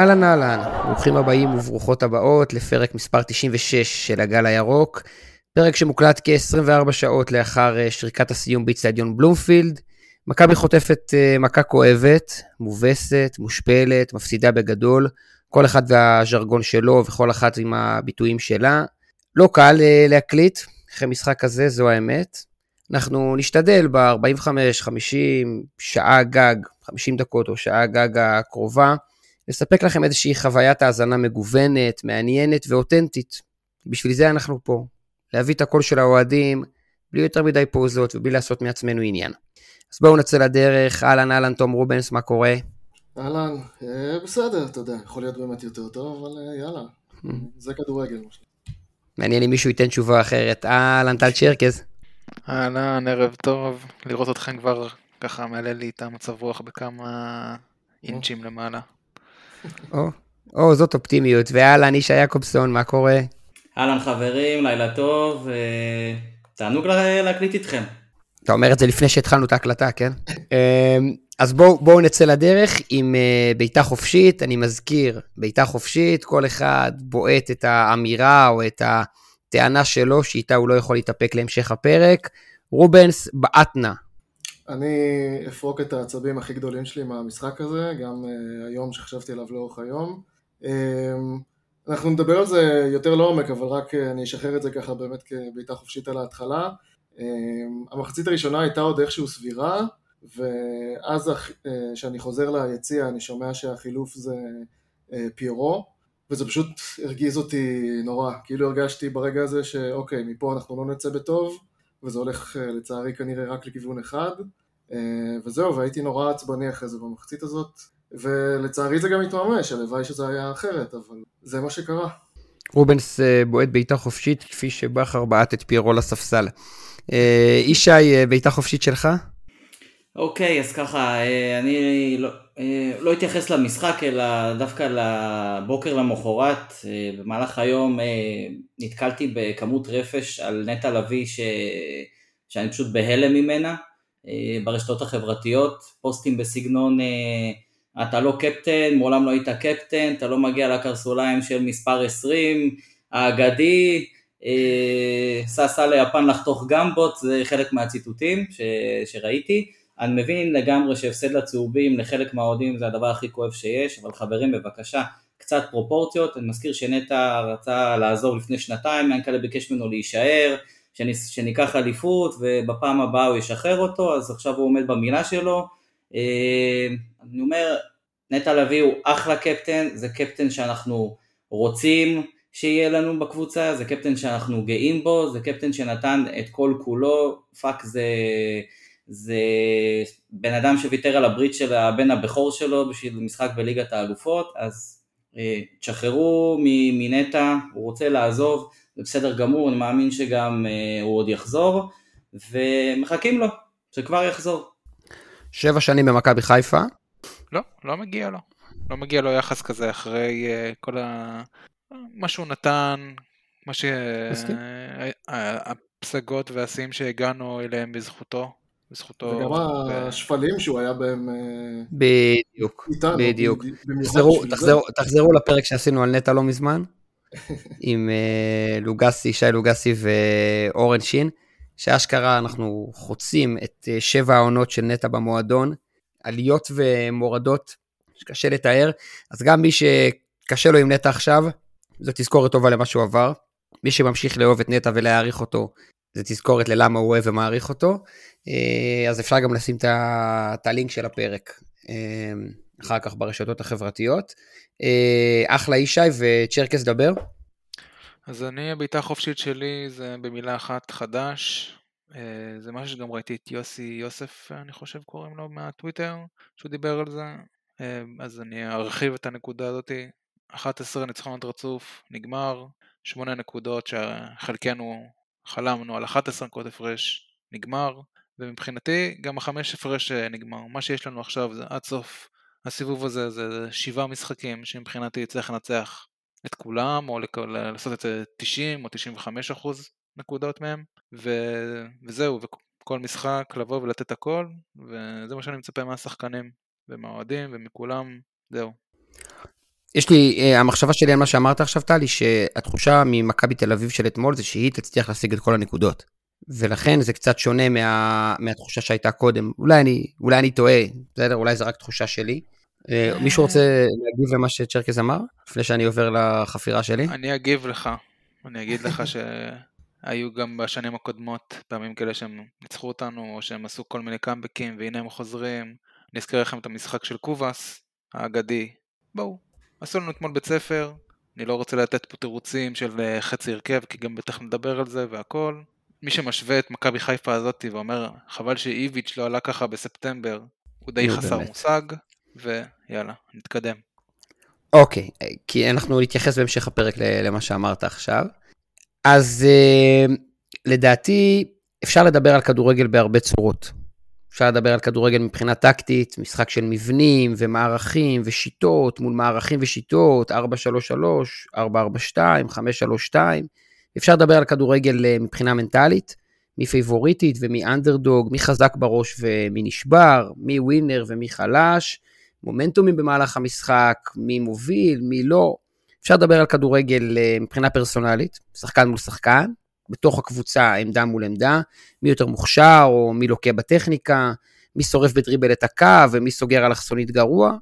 אהלן אהלן, ברוכים הבאים וברוכות הבאות לפרק מספר 96 של הגל הירוק, פרק שמוקלט כ-24 שעות לאחר אה, שריקת הסיום באיצטדיון בלומפילד. מכבי חוטפת אה, מכה כואבת, מובסת, מושפלת, מפסידה בגדול, כל אחד והז'רגון שלו וכל אחת עם הביטויים שלה. לא קל אה, להקליט, אחרי משחק כזה, זו האמת. אנחנו נשתדל ב-45, 50, שעה גג, 50 דקות או שעה גג הקרובה, לספק לכם איזושהי חוויית האזנה מגוונת, מעניינת ואותנטית. בשביל זה אנחנו פה, להביא את הקול של האוהדים, בלי יותר מדי פוזות ובלי לעשות מעצמנו עניין. אז בואו נצא לדרך, אהלן אהלן תום רובנס, מה קורה? אהלן, אה, בסדר, אתה יודע, יכול להיות באמת יותר טוב, אבל אה, יאללה, mm. זה כדורגל. מעניין אם מישהו ייתן תשובה אחרת. אהלן טל צ'רקז. אהלן, ערב טוב, לראות אתכם כבר ככה מעלה לי את המצב רוח בכמה אינצ'ים למעלה. או, או, זאת אופטימיות. ואהלן, אישה יעקובסון, מה קורה? אהלן חברים, לילה טוב, אה, תענוג להקליט איתכם. אתה אומר את זה לפני שהתחלנו את ההקלטה, כן? אמ, אז בואו בוא נצא לדרך עם uh, בעיטה חופשית. אני מזכיר, בעיטה חופשית, כל אחד בועט את האמירה או את הטענה שלו, שאיתה הוא לא יכול להתאפק להמשך הפרק. רובנס, בעט נא. אני אפרוק את העצבים הכי גדולים שלי מהמשחק הזה, גם uh, היום שחשבתי עליו לאורך היום. Um, אנחנו נדבר על זה יותר לעומק, אבל רק uh, אני אשחרר את זה ככה באמת כבעיטה חופשית על ההתחלה. Um, המחצית הראשונה הייתה עוד איכשהו סבירה, ואז כשאני חוזר ליציע אני שומע שהחילוף זה פיירו, וזה פשוט הרגיז אותי נורא, כאילו הרגשתי ברגע הזה שאוקיי, מפה אנחנו לא נצא בטוב, וזה הולך לצערי כנראה רק לכיוון אחד, וזהו, והייתי נורא עצבני אחרי זה במחצית הזאת, ולצערי זה גם התממש, הלוואי שזה היה אחרת, אבל זה מה שקרה. רובנס בועט בעיטה חופשית כפי שבכר בעט את פיירו לספסל. ישי, בעיטה חופשית שלך? אוקיי, אז ככה, אה, אני לא, אה, לא אתייחס למשחק, אלא דווקא לבוקר למחרת. אה, במהלך היום נתקלתי בכמות רפש על נטע לביא ש... שאני פשוט בהלם ממנה ברשתות החברתיות, פוסטים בסגנון אתה לא קפטן, מעולם לא היית קפטן, אתה לא מגיע לקרסוליים של מספר 20, האגדי, סע ליפן לחתוך גמבוט, זה חלק מהציטוטים ש... שראיתי. אני מבין לגמרי שהפסד לצהובים לחלק מהאוהדים זה הדבר הכי כואב שיש, אבל חברים בבקשה, קצת פרופורציות, אני מזכיר שנטע רצה לעזוב לפני שנתיים, ינקלה ביקש ממנו להישאר, שניקח אליפות ובפעם הבאה הוא ישחרר אותו, אז עכשיו הוא עומד במילה שלו. אה, אני אומר, נטע לביא הוא אחלה קפטן, זה קפטן שאנחנו רוצים שיהיה לנו בקבוצה, זה קפטן שאנחנו גאים בו, זה קפטן שנתן את כל כולו, fuck זה... זה בן אדם שוויתר על הברית של הבן הבכור שלו בשביל משחק בליגת האלופות, אז אה, תשחררו מנטע, הוא רוצה לעזוב, זה בסדר גמור, אני מאמין שגם אה, הוא עוד יחזור, ומחכים לו, שכבר יחזור. שבע שנים במכבי חיפה? לא, לא מגיע לו. לא מגיע לו יחס כזה אחרי uh, כל ה... מה שהוא נתן, מה ש... הפסגות והשיאים שהגענו אליהם בזכותו. בזכותו. וגם השפלים שהוא היה בהם אה, בדיוק, איתנו, בדיוק. תחזרו, תחזרו, תחזרו לפרק שעשינו על נטע לא מזמן, עם uh, לוגסי, שי לוגסי ואורן שין, שאשכרה אנחנו חוצים את uh, שבע העונות של נטע במועדון, עליות ומורדות שקשה לתאר, אז גם מי שקשה לו עם נטע עכשיו, זו תזכורת טובה למה שהוא עבר. מי שממשיך לאהוב את נטע ולהעריך אותו, זה תזכורת ללמה הוא אוהב ומעריך אותו. אה, אז אפשר גם לשים את הלינק של הפרק אה, אחר כך ברשתות החברתיות. אה, אחלה ישי וצ'רקס דבר. אז אני, הבעיטה החופשית שלי זה במילה אחת חדש. זה משהו שגם ראיתי את יוסי יוסף, אני חושב קוראים לו, מהטוויטר, שהוא דיבר על זה. אז אני ארחיב את הנקודה הזאתי. 11 ניצחונות רצוף, נגמר, 8 נקודות שחלקנו חלמנו על 11 נקודות הפרש, נגמר, ומבחינתי גם החמש הפרש אה, נגמר. מה שיש לנו עכשיו זה עד סוף הסיבוב הזה זה שבעה משחקים שמבחינתי צריך לנצח את כולם או לעשות את זה 90 או 95 אחוז נקודות מהם ו... וזהו וכל משחק לבוא ולתת הכל וזה מה שאני מצפה מהשחקנים ומהאוהדים ומכולם זהו. יש לי, אה, המחשבה שלי על מה שאמרת עכשיו, טלי, שהתחושה ממכבי תל אביב של אתמול זה שהיא תצליח להשיג את כל הנקודות. ולכן זה קצת שונה מה, מהתחושה שהייתה קודם. אולי אני, אולי אני טועה, בסדר? אולי זו רק תחושה שלי. אה, מישהו רוצה להגיב למה שצ'רקז אמר, לפני שאני עובר לחפירה שלי? אני אגיב לך. אני אגיד לך שהיו גם בשנים הקודמות פעמים כאלה שהם ניצחו אותנו, או שהם עשו כל מיני קאמבקים, והנה הם חוזרים. אני אזכיר לכם את המשחק של קובאס, האגדי. בואו, עשו לנו אתמול בית ספר, אני לא רוצה לתת פה תירוצים של אה, חצי הרכב, כי גם בטח נדבר על זה והכל. מי שמשווה את מכבי חיפה הזאתי ואומר, חבל שאיביץ' לא עלה ככה בספטמבר, הוא די חסר באמת. מושג, ויאללה, נתקדם. אוקיי, כי אנחנו נתייחס בהמשך הפרק למה שאמרת עכשיו. אז אה, לדעתי אפשר לדבר על כדורגל בהרבה צורות. אפשר לדבר על כדורגל מבחינה טקטית, משחק של מבנים ומערכים ושיטות מול מערכים ושיטות, 4-3-3, 4-4-2, 5-3-2. אפשר לדבר על כדורגל אה, מבחינה מנטלית, מי פייבוריטית ומי אנדרדוג, מי חזק בראש ומי נשבר, מי ווינר ומי חלש, מומנטומים במהלך המשחק, מי מוביל, מי לא. אפשר לדבר על כדורגל אה, מבחינה פרסונלית, שחקן מול שחקן, בתוך הקבוצה עמדה מול עמדה, מי יותר מוכשר או מי לוקה בטכניקה, מי שורף בדריבל את הקו ומי סוגר אלכסונית גרוע.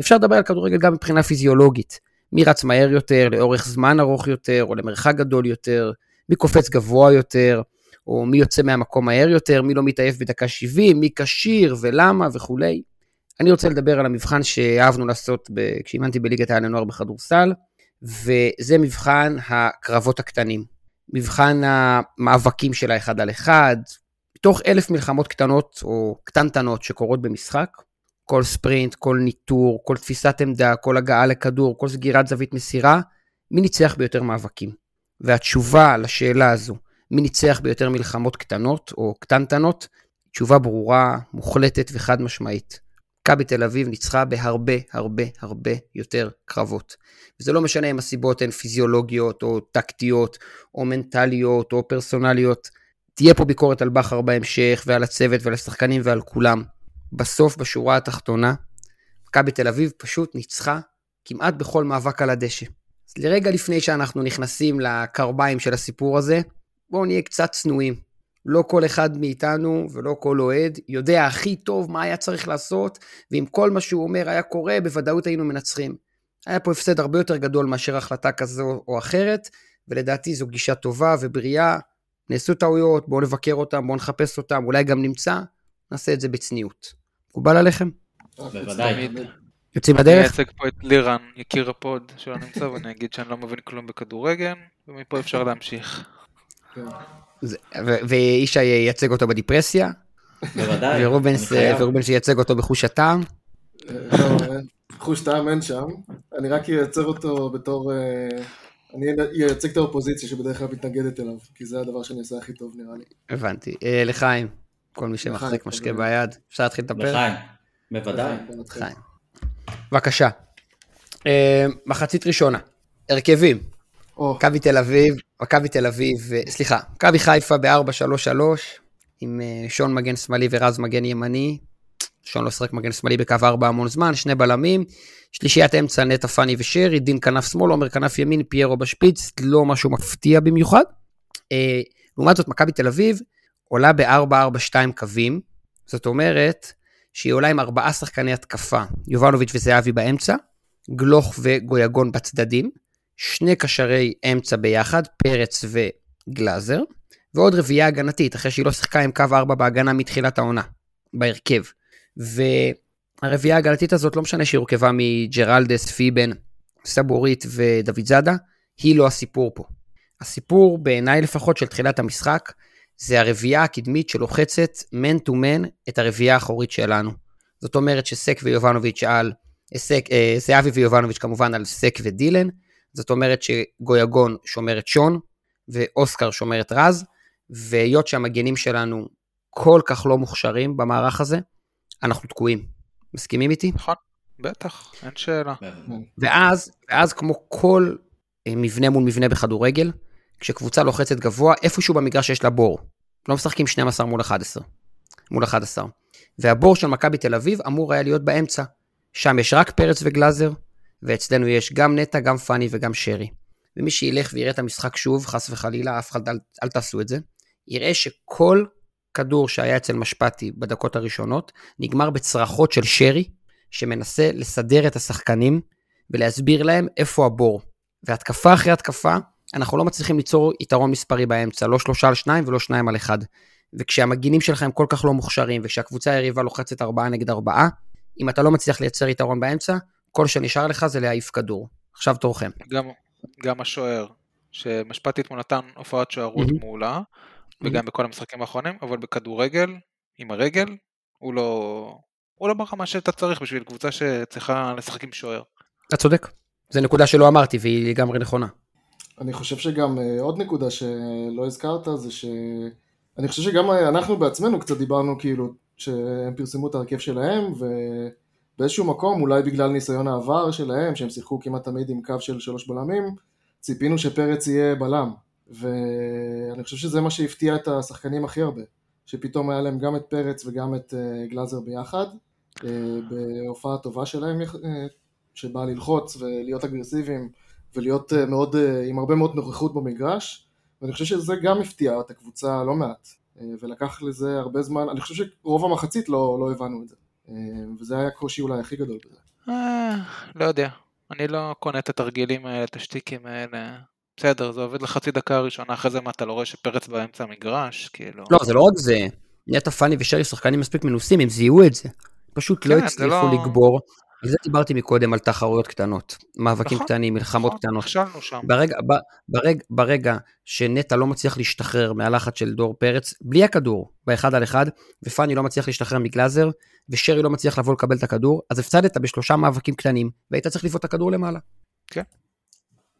אפשר לדבר על כדורגל גם מבחינה פיזיולוגית, מי רץ מהר יותר, לאורך זמן ארוך יותר או למרחק גדול יותר, מי קופץ גבוה יותר, או מי יוצא מהמקום מהר יותר, מי לא מתעייף בדקה 70, מי כשיר ולמה וכולי. אני רוצה לדבר על המבחן שאהבנו לעשות כשאימנתי בליגת העל לנוער בכדורסל, וזה מבחן הקרבות הקטנים. מבחן המאבקים של האחד על אחד, מתוך אלף מלחמות קטנות או קטנטנות שקורות במשחק, כל ספרינט, כל ניטור, כל תפיסת עמדה, כל הגעה לכדור, כל סגירת זווית מסירה, מי ניצח ביותר מאבקים? והתשובה לשאלה הזו, מי ניצח ביותר מלחמות קטנות או קטנטנות, תשובה ברורה, מוחלטת וחד משמעית. מכבי תל אביב ניצחה בהרבה הרבה הרבה יותר קרבות. וזה לא משנה אם הסיבות הן פיזיולוגיות או טקטיות או מנטליות או פרסונליות. תהיה פה ביקורת על בכר בהמשך ועל הצוות ועל השחקנים ועל כולם. בסוף, בשורה התחתונה, מכבי תל אביב פשוט ניצחה כמעט בכל מאבק על הדשא. אז לרגע לפני שאנחנו נכנסים לקרביים של הסיפור הזה, בואו נהיה קצת צנועים. לא כל אחד מאיתנו ולא כל אוהד יודע הכי טוב מה היה צריך לעשות, ואם כל מה שהוא אומר היה קורה, בוודאות היינו מנצחים. היה פה הפסד הרבה יותר גדול מאשר החלטה כזו או אחרת, ולדעתי זו גישה טובה ובריאה. נעשו טעויות, בואו נבקר אותם, בואו נחפש אותם, אולי גם נמצא, נעשה את זה בצניעות. מקובל עליכם? בוודאי. יוצאים לדרך? אני אייצג פה את לירן, יקיר הפוד שלא נמצא, ואני אגיד שאני לא מבין כלום בכדורגל, ומפה אפשר להמשיך. וישי ייצג אותו בדיפרסיה. בוודאי. ורובנס ייצג אותו בחוש הטעם. אה, לא, חוש טעם אין שם, אני רק אייצג אותו בתור... אה, אני אייצג את האופוזיציה שבדרך כלל מתנגדת אליו, כי זה הדבר שאני עושה הכי טוב נראה לי. הבנתי. אה, לחיים, כל מי שמחזיק משקה ביד, אפשר להתחיל לדבר? לחיים, בוודאי. לחיים. בבקשה. מחצית ראשונה, הרכבים. מכבי תל אביב, מכבי תל אביב, סליחה, מכבי חיפה ב-4-3-3, עם אה, שון מגן שמאלי ורז מגן ימני. שון לא שחק מגן שמאלי בקו 4 המון זמן, שני בלמים. שלישיית אמצע נטע פאני ושרי, דין כנף שמאל, עומר כנף ימין, פיירו בשפיץ, לא משהו מפתיע במיוחד. אה, לעומת זאת, מכבי תל אביב עולה ב-4-4-2 קווים, זאת אומרת שהיא עולה עם ארבעה שחקני התקפה, יובנוביץ' וזהבי באמצע, גלוך וגויגון בצדדים, שני קשרי אמצע ביחד, פרץ וגלאזר, ועוד רביעייה הגנתית, אחרי שהיא לא שיחקה עם קו 4 בהגנה מתחילת העונה, בהרכב. והרביעייה ההגנתית הזאת, לא משנה שהיא הורכבה מג'רלדס, פיבן, סבורית ודוד זאדה, היא לא הסיפור פה. הסיפור, בעיניי לפחות, של תחילת המשחק, זה הרביעייה הקדמית שלוחצת מן טו מן את הרביעייה האחורית שלנו. זאת אומרת שסק ויובנוביץ' על, סק, אה, זהבי ויובנוביץ' כמובן על סק ודילן, זאת אומרת שגויגון שומר את שון, ואוסקר שומר את רז, והיות שהמגנים שלנו כל כך לא מוכשרים במערך הזה, אנחנו תקועים. מסכימים איתי? נכון, בטח, אין שאלה. ואז, ואז כמו כל אה, מבנה מול מבנה בכדורגל, כשקבוצה לוחצת גבוה, איפשהו במגרש יש לה בור. לא משחקים 12 מול 11. מול 11. והבור של מכבי תל אביב אמור היה להיות באמצע. שם יש רק פרץ וגלאזר, ואצלנו יש גם נטע, גם פאני וגם שרי. ומי שילך ויראה את המשחק שוב, חס וחלילה, אף אחד אל, אל תעשו את זה, יראה שכל כדור שהיה אצל משפטי בדקות הראשונות, נגמר בצרחות של שרי, שמנסה לסדר את השחקנים ולהסביר להם איפה הבור. והתקפה אחרי התקפה, אנחנו לא מצליחים ליצור יתרון מספרי באמצע, לא שלושה על שניים ולא שניים על אחד. וכשהמגינים שלך הם כל כך לא מוכשרים, וכשהקבוצה היריבה לוחצת ארבעה נגד ארבעה, אם אתה לא מצליח לייצר יתרון באמצע, כל שנשאר לך זה להעיף כדור. עכשיו תורכם. גם, גם השוער, שמשפטי אתמול נתן הופעת שוערות mm-hmm. מעולה, וגם mm-hmm. בכל המשחקים האחרונים, אבל בכדורגל, עם הרגל, הוא לא, הוא לא ברמה שאתה צריך בשביל קבוצה שצריכה לשחק עם שוער. אתה צודק. זו נקודה שלא אמרתי והיא לגמרי נכונה. אני חושב שגם uh, עוד נקודה שלא הזכרת זה ש... אני חושב שגם אנחנו בעצמנו קצת דיברנו כאילו שהם פרסמו את ההרכב שלהם ובאיזשהו מקום אולי בגלל ניסיון העבר שלהם שהם שיחקו כמעט תמיד עם קו של שלוש בלמים ציפינו שפרץ יהיה בלם. ואני חושב שזה מה שהפתיע את השחקנים הכי הרבה שפתאום היה להם גם את פרץ וגם את uh, גלאזר ביחד בהופעה טובה שלהם שבאה ללחוץ ולהיות אגרסיביים ולהיות uh, מאוד, uh, עם הרבה מאוד נוכחות במגרש ואני חושב שזה גם הפתיע את הקבוצה לא מעט uh, ולקח לזה הרבה זמן, אני חושב שרוב המחצית לא, לא הבנו את זה וזה היה הקושי אולי הכי גדול בזה. לא יודע, אני לא קונה את התרגילים האלה, את השטיקים האלה. בסדר, זה עובד לחצי דקה הראשונה, אחרי זה מה, אתה לא רואה שפרץ באמצע המגרש? כאילו... לא, זה לא רק זה. נטע פאני ושרי שחקנים מספיק מנוסים, הם זיהו את זה. פשוט לא כן, לא הצליחו לא... לגבור על זה דיברתי מקודם על תחרויות קטנות, מאבקים נכון, קטנים, מלחמות נכון, קטנות. נכשלנו שם. ברגע, ב, ברג, ברגע שנטע לא מצליח להשתחרר מהלחץ של דור פרץ, בלי הכדור, באחד על אחד, ופאני לא מצליח להשתחרר מגלאזר, ושרי לא מצליח לבוא לקבל את הכדור, אז הפסדת בשלושה מאבקים קטנים, והיית צריך לבעוט את הכדור למעלה. כן.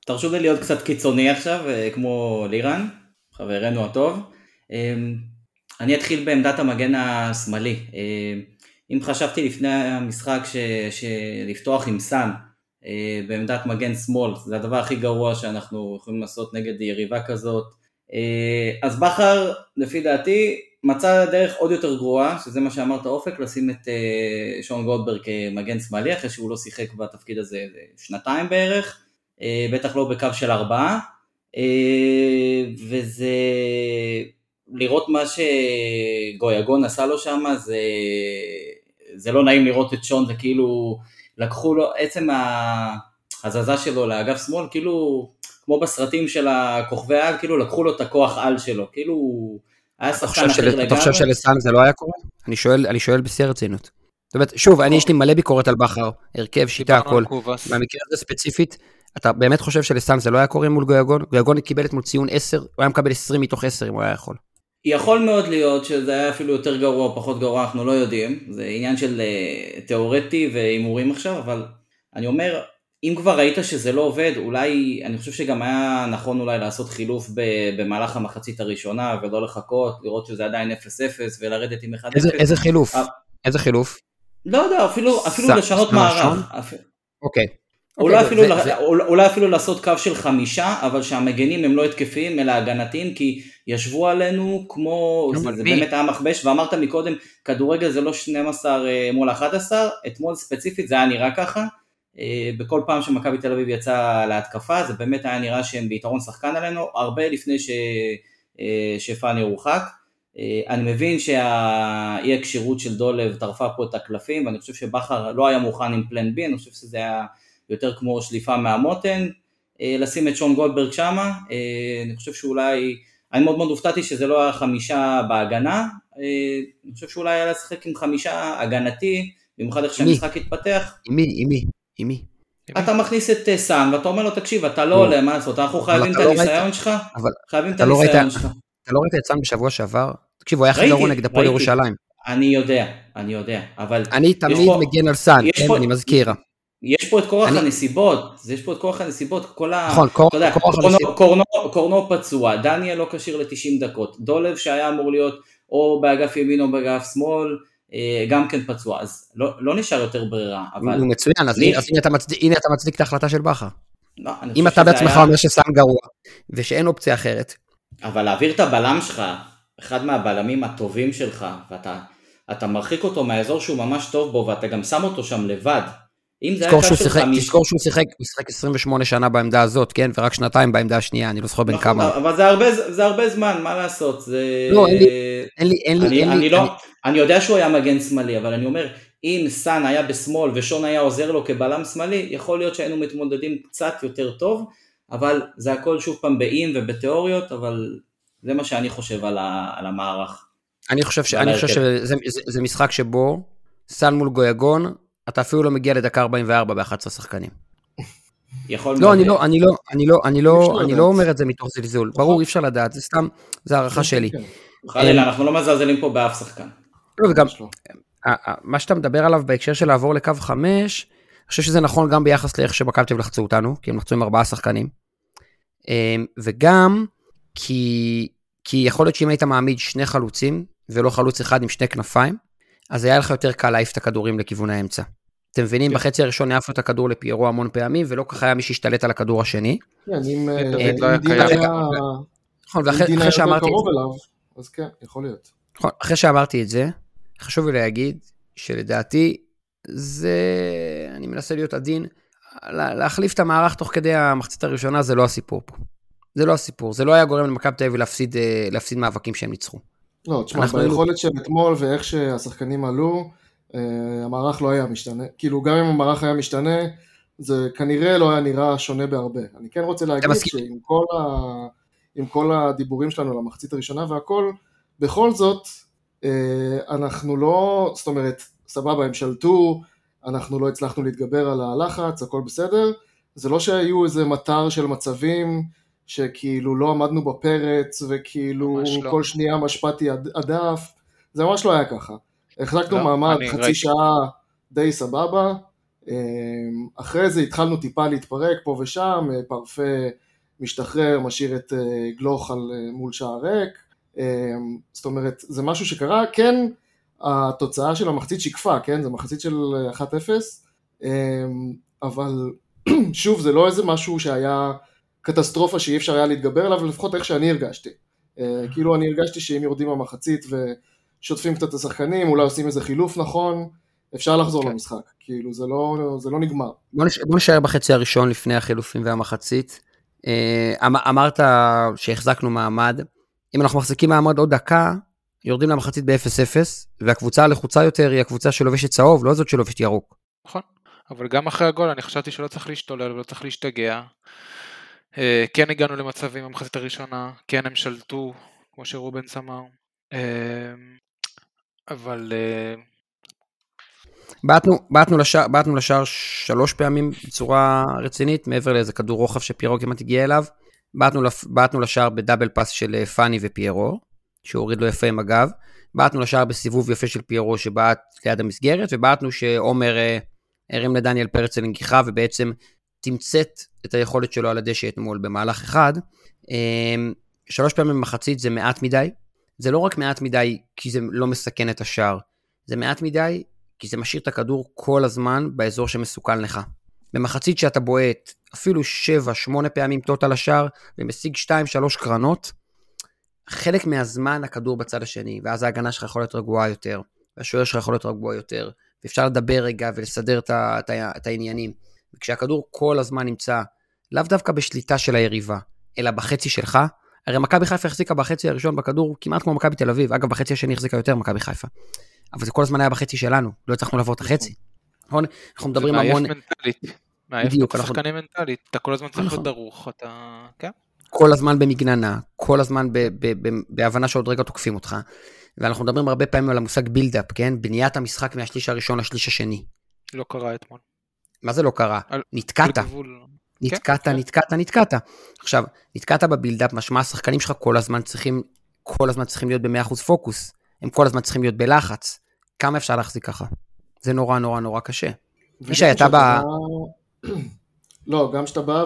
תרשו לי להיות קצת קיצוני עכשיו, אה, כמו לירן, חברנו הטוב. אה, אני אתחיל בעמדת המגן השמאלי. אם חשבתי לפני המשחק ש, שלפתוח עם סאן אה, בעמדת מגן שמאל, זה הדבר הכי גרוע שאנחנו יכולים לעשות נגד יריבה כזאת, אה, אז בכר לפי דעתי מצא דרך עוד יותר גרועה, שזה מה שאמרת אופק, לשים את אה, שון גולדברג כמגן שמאלי, אחרי שהוא לא שיחק בתפקיד הזה שנתיים בערך, אה, בטח לא בקו של ארבעה, אה, וזה... לראות מה שגויגון עשה לו שם זה זה לא נעים לראות את שון, זה כאילו, לקחו לו, עצם ההזזה שלו לאגף שמאל, כאילו, כמו בסרטים של הכוכבי על, כאילו לקחו לו את הכוח על שלו, כאילו, היה שחקן אחר לגמרי. אתה חושב שלסאן זה לא היה קורה? אני שואל, אני שואל בשיא הרצינות. זאת אומרת, שוב, אני יש לי מלא ביקורת על בכר, הרכב, שיטה, הכל. במקרה הזה ספציפית, אתה באמת חושב שלסאן זה לא היה קורה מול גויגון? גויגון קיבל אתמול ציון 10, הוא היה מקבל 20 מתוך 10 אם הוא היה יכול. יכול מאוד להיות שזה היה אפילו יותר גרוע או פחות גרוע, אנחנו לא יודעים, זה עניין של uh, תיאורטי והימורים עכשיו, אבל אני אומר, אם כבר ראית שזה לא עובד, אולי, אני חושב שגם היה נכון אולי לעשות חילוף ב, במהלך המחצית הראשונה ולא לחכות, לראות שזה עדיין 0-0 ולרדת עם 1-0. איזה, איזה חילוף? אה, איזה חילוף? לא יודע, אפילו, אפילו לשנות מערך. אוקיי. אולי, אוקיי, אפילו, זה, אולי אפילו לעשות קו של חמישה, אבל שהמגנים הם לא התקפיים אלא הגנתיים, כי ישבו עלינו כמו, זה, זה באמת היה מכבש, ואמרת מקודם, כדורגל זה לא 12 אה, מול 11, אתמול ספציפית זה היה נראה ככה, אה, בכל פעם שמכבי תל אביב יצאה להתקפה, זה באמת היה נראה שהם ביתרון שחקן עלינו, הרבה לפני ש, אה, שפאני הורחק. אני מבין שהאי הכשירות של דולב טרפה פה את הקלפים, ואני חושב שבכר לא היה מוכן עם פלן בי, אני חושב שזה היה יותר כמו שליפה מהמותן, לשים את שון גולדברג שמה, אני חושב שאולי אני מאוד מאוד הופתעתי שזה לא היה חמישה בהגנה, אה, אני חושב שאולי היה לשחק עם חמישה הגנתי, במיוחד איך שהמשחק התפתח. עם מי? עם מי? עם מי? אתה מכניס את אה, סאן ואתה אומר לו תקשיב אתה לא עולה מה לעשות אנחנו חייבים את לא הניסיון שלך חייבים את לא הניסיון שלך. אתה לא ראית את סאן בשבוע שעבר? תקשיב הוא היה הכי גרוע נגד הפועל ירושלים. אני יודע אני יודע אבל אני תמיד מגן על סאן כן אני מזכיר. יש פה את כורח אני... הנסיבות, יש פה את כורח הנסיבות, כל ה... נכון, כורח, יודע, כורח קורנו, הנסיבות. קורנו, קורנו פצוע, דניאל לא כשיר ל-90 דקות, דולב שהיה אמור להיות או באגף ימין או באגף שמאל, אה, גם כן פצוע, אז לא, לא נשאר יותר ברירה, אבל... הוא מצוין, אז, אני... אז הנה, אתה מצדיק, הנה אתה מצדיק את ההחלטה של בכר. לא, אם אתה בעצמך היה... אומר שסם גרוע, ושאין אופציה אחרת. אבל להעביר את הבלם שלך, אחד מהבלמים הטובים שלך, ואתה מרחיק אותו מהאזור שהוא ממש טוב בו, ואתה גם שם אותו שם לבד, אם זה היה קו של חמישים... תזכור שהוא שיחק, הוא שיחק 28 שנה בעמדה הזאת, כן? ורק שנתיים בעמדה השנייה, אני לא זוכר בין נכון, כמה. אבל זה הרבה, זה הרבה זמן, מה לעשות? זה... לא, אין לי, אין לי, אין לי, אני, אין אני, לי, לא, אני... אני יודע שהוא היה מגן שמאלי, אבל אני אומר, אם סאן היה בשמאל ושון היה עוזר לו כבלם שמאלי, יכול להיות שהיינו מתמודדים קצת יותר טוב, אבל זה הכל שוב פעם באם ובתיאוריות, אבל זה מה שאני חושב על, ה, על המערך. אני חושב, ש, אני חושב שזה זה, זה משחק שבו סאן מול גויגון, אתה אפילו לא מגיע לדקה 44 ב-11 שחקנים. יכול לא, אני לא, אני לא, אני לא, אני לא, אני לא אומר את זה מתוך זלזול. נכון. ברור, אי אפשר לדעת, זה סתם, זה הערכה כן, שלי. כן. חלילה, אנחנו לא מזלזלים פה באף שחקן. לא, וגם, מה שאתה מדבר עליו בהקשר של לעבור לקו 5, אני חושב שזה נכון גם ביחס לאיך שמכבי תל לחצו אותנו, כי הם לחצו עם ארבעה שחקנים. וגם כי, כי יכול להיות שאם היית מעמיד שני חלוצים, ולא חלוץ אחד עם שני כנפיים, אז היה לך יותר קל להעיף את הכדורים לכיוון האמצע. אתם מבינים? כן. בחצי הראשון העפנו את הכדור לפיירו המון פעמים, ולא ככה היה מי שהשתלט על הכדור השני. כן, אם אה, לא דין היה... נכון, ואחרי שאמרתי... אז כן, יכול להיות. נכון, אחרי שאמרתי את זה, חשוב לי להגיד שלדעתי, זה, אני מנסה להיות עדין, להחליף את המערך תוך כדי המחצית הראשונה זה לא הסיפור פה. זה לא הסיפור, זה לא היה גורם למכבי תל אביב להפסיד, אה, להפסיד מאבקים שהם ניצחו. לא, תשמע, ביכולת של אתמול ואיך שהשחקנים עלו, אה, המערך לא היה משתנה. כאילו, גם אם המערך היה משתנה, זה כנראה לא היה נראה שונה בהרבה. אני כן רוצה להגיד שעם כל, ה... כל הדיבורים שלנו על המחצית הראשונה והכל, בכל זאת, אה, אנחנו לא, זאת אומרת, סבבה, הם שלטו, אנחנו לא הצלחנו להתגבר על הלחץ, הכל בסדר. זה לא שהיו איזה מטר של מצבים שכאילו לא עמדנו בפרץ וכאילו לא. כל שנייה משפטי הדף, זה ממש לא היה ככה. החזקנו לא, מעמד חצי ראיתי. שעה די סבבה, אמ, אחרי זה התחלנו טיפה להתפרק פה ושם, אה, פרפה משתחרר, משאיר את אה, גלוך על אה, מול שער ריק, אמ, זאת אומרת, זה משהו שקרה, כן, התוצאה של המחצית שיקפה, כן, זה מחצית של 1-0, אמ, אבל שוב, זה לא איזה משהו שהיה קטסטרופה שאי אפשר היה להתגבר עליו, לפחות איך שאני הרגשתי. כאילו אני הרגשתי שאם יורדים במחצית שוטפים קצת את השחקנים, אולי עושים איזה חילוף נכון, אפשר לחזור כן. למשחק, כאילו זה לא, זה לא נגמר. בוא, נש... בוא נשאר בחצי הראשון לפני החילופים והמחצית. אה, אמ... אמרת שהחזקנו מעמד, אם אנחנו מחזיקים מעמד עוד דקה, יורדים למחצית ב-0-0, והקבוצה הלחוצה יותר היא הקבוצה שלובשת צהוב, לא זאת שלובשת ירוק. נכון, אבל גם אחרי הגול אני חשבתי שלא צריך להשתולל ולא צריך להשתגע. אה, כן הגענו למצבים במחצית הראשונה, כן הם שלטו, כמו שרובנס אמר. אה, אבל... אה, בעטנו, לשער, לשער שלוש פעמים בצורה רצינית, מעבר לאיזה כדור רוחב שפיירו כמעט הגיע אליו. בעטנו, בעטנו לשער בדאבל פאס של פאני ופיירו, שהוא הוריד לו יפה עם הגב. בעטנו לשער בסיבוב יפה של פיירו שבעט ליד המסגרת, ובעטנו שעומר הרים לדניאל פרץ לנגיחה ובעצם תמצת את היכולת שלו על הדשא אתמול במהלך אחד. שלוש פעמים במחצית זה מעט מדי, זה לא רק מעט מדי כי זה לא מסכן את השער, זה מעט מדי כי זה משאיר את הכדור כל הזמן באזור שמסוכן לך. במחצית שאתה בועט אפילו 7-8 פעמים טוטל השער ומשיג 2-3 קרנות, חלק מהזמן הכדור בצד השני, ואז ההגנה שלך יכולה להיות רגועה יותר, והשוער שלך יכול להיות רגוע יותר, ואפשר לדבר רגע ולסדר את, את, את העניינים. וכשהכדור כל הזמן נמצא לאו דווקא בשליטה של היריבה, אלא בחצי שלך, הרי מכבי חיפה החזיקה בחצי הראשון בכדור כמעט כמו מכבי תל אביב, אגב בחצי השני החזיקה יותר מכבי חיפה. אבל זה כל הזמן היה בחצי שלנו, לא הצלחנו לעבור את החצי. נכון? אנחנו מדברים המון... זה מעייף מנטלית. מעייף את השחקנים מנטלית, אתה כל הזמן צריך להיות נכון. דרוך, אתה... כן. כל הזמן במגננה, כל הזמן בהבנה שעוד רגע תוקפים אותך. ואנחנו מדברים הרבה פעמים על המושג בילדאפ, כן? בניית המשחק מהשליש הראשון לשליש השני. לא קרה אתמול. מה זה לא קרה? נתקעת. נתקעת, כן, נתקעת, כן. נתקעת. עכשיו, נתקעת בבילדאפ, משמע השחקנים שלך כל הזמן צריכים, כל הזמן צריכים להיות ב-100% פוקוס. הם כל הזמן צריכים להיות בלחץ. כמה אפשר להחזיק ככה? זה נורא נורא נורא קשה. ישי, אתה בא... לא, גם כשאתה בא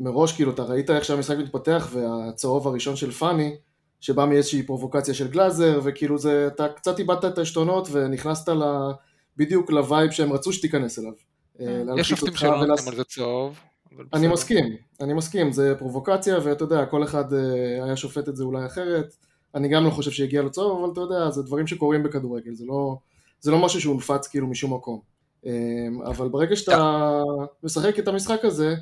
ומראש, כאילו, אתה ראית איך שהמשחק מתפתח, והצהוב הראשון של פאני, שבא מאיזושהי פרובוקציה של גלאזר, וכאילו זה, אתה קצת איבדת את העשתונות ונכנסת ל... בדיוק ל vibe שהם רצו שתיכנס אליו. אה, יש שופטים שלא נותנים על זה צהוב. אני מסכים, אני מסכים, זה פרובוקציה ואתה יודע, כל אחד אה, היה שופט את זה אולי אחרת, אני גם לא חושב שהגיע לצהוב, אבל אתה יודע, זה דברים שקורים בכדורגל, זה לא, זה לא משהו שהונפץ כאילו משום מקום. אבל ברגע שאתה משחק את המשחק הזה,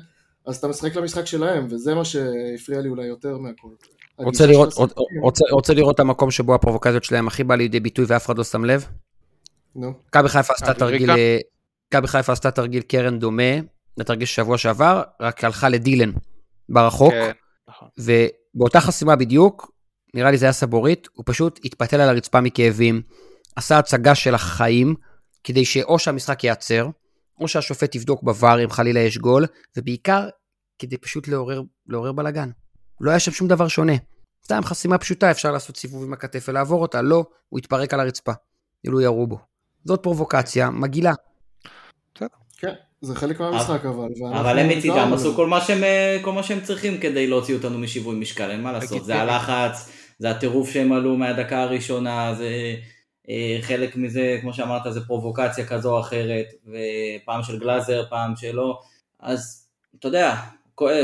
אז אתה משחק למשחק שלהם, וזה מה שהפריע לי אולי יותר מהכל. רוצה לראות, רוצה, רוצה לראות את המקום שבו הפרובוקציות שלהם הכי בא לידי ביטוי ואף אחד לא שם לב? נו. מכבי חיפה עשתה תרגיל, מכבי חיפה עשתה תרגיל קרן דומה לתרגיל שבוע שעבר, רק הלכה לדילן ברחוק, כן, נכון. ובאותה חסימה בדיוק, נראה לי זה היה סבורית, הוא פשוט התפתל על הרצפה מכאבים, עשה הצגה של החיים, כדי שאו שהמשחק ייעצר, או שהשופט יבדוק בVAR אם חלילה יש גול, ובעיקר כדי פשוט לעורר, לעורר בלאגן. לא היה שם שום דבר שונה. סתם חסימה פשוטה, אפשר לעשות סיבוב עם הכתף ולעבור אותה, לא, הוא התפרק על הרצפה. כאילו ירו בו. זאת פרובוקציה מגעילה. כן, זה חלק מהמשחק אבל. אבל הם מצידם עשו כל מה, שהם, כל מה שהם צריכים כדי להוציא אותנו משיווי משקל, אין מה לעשות, זה הלחץ, זה הטירוף שהם עלו מהדקה הראשונה, זה אה, חלק מזה, כמו שאמרת, זה פרובוקציה כזו או אחרת, ופעם של גלאזר, פעם שלא, אז אתה יודע,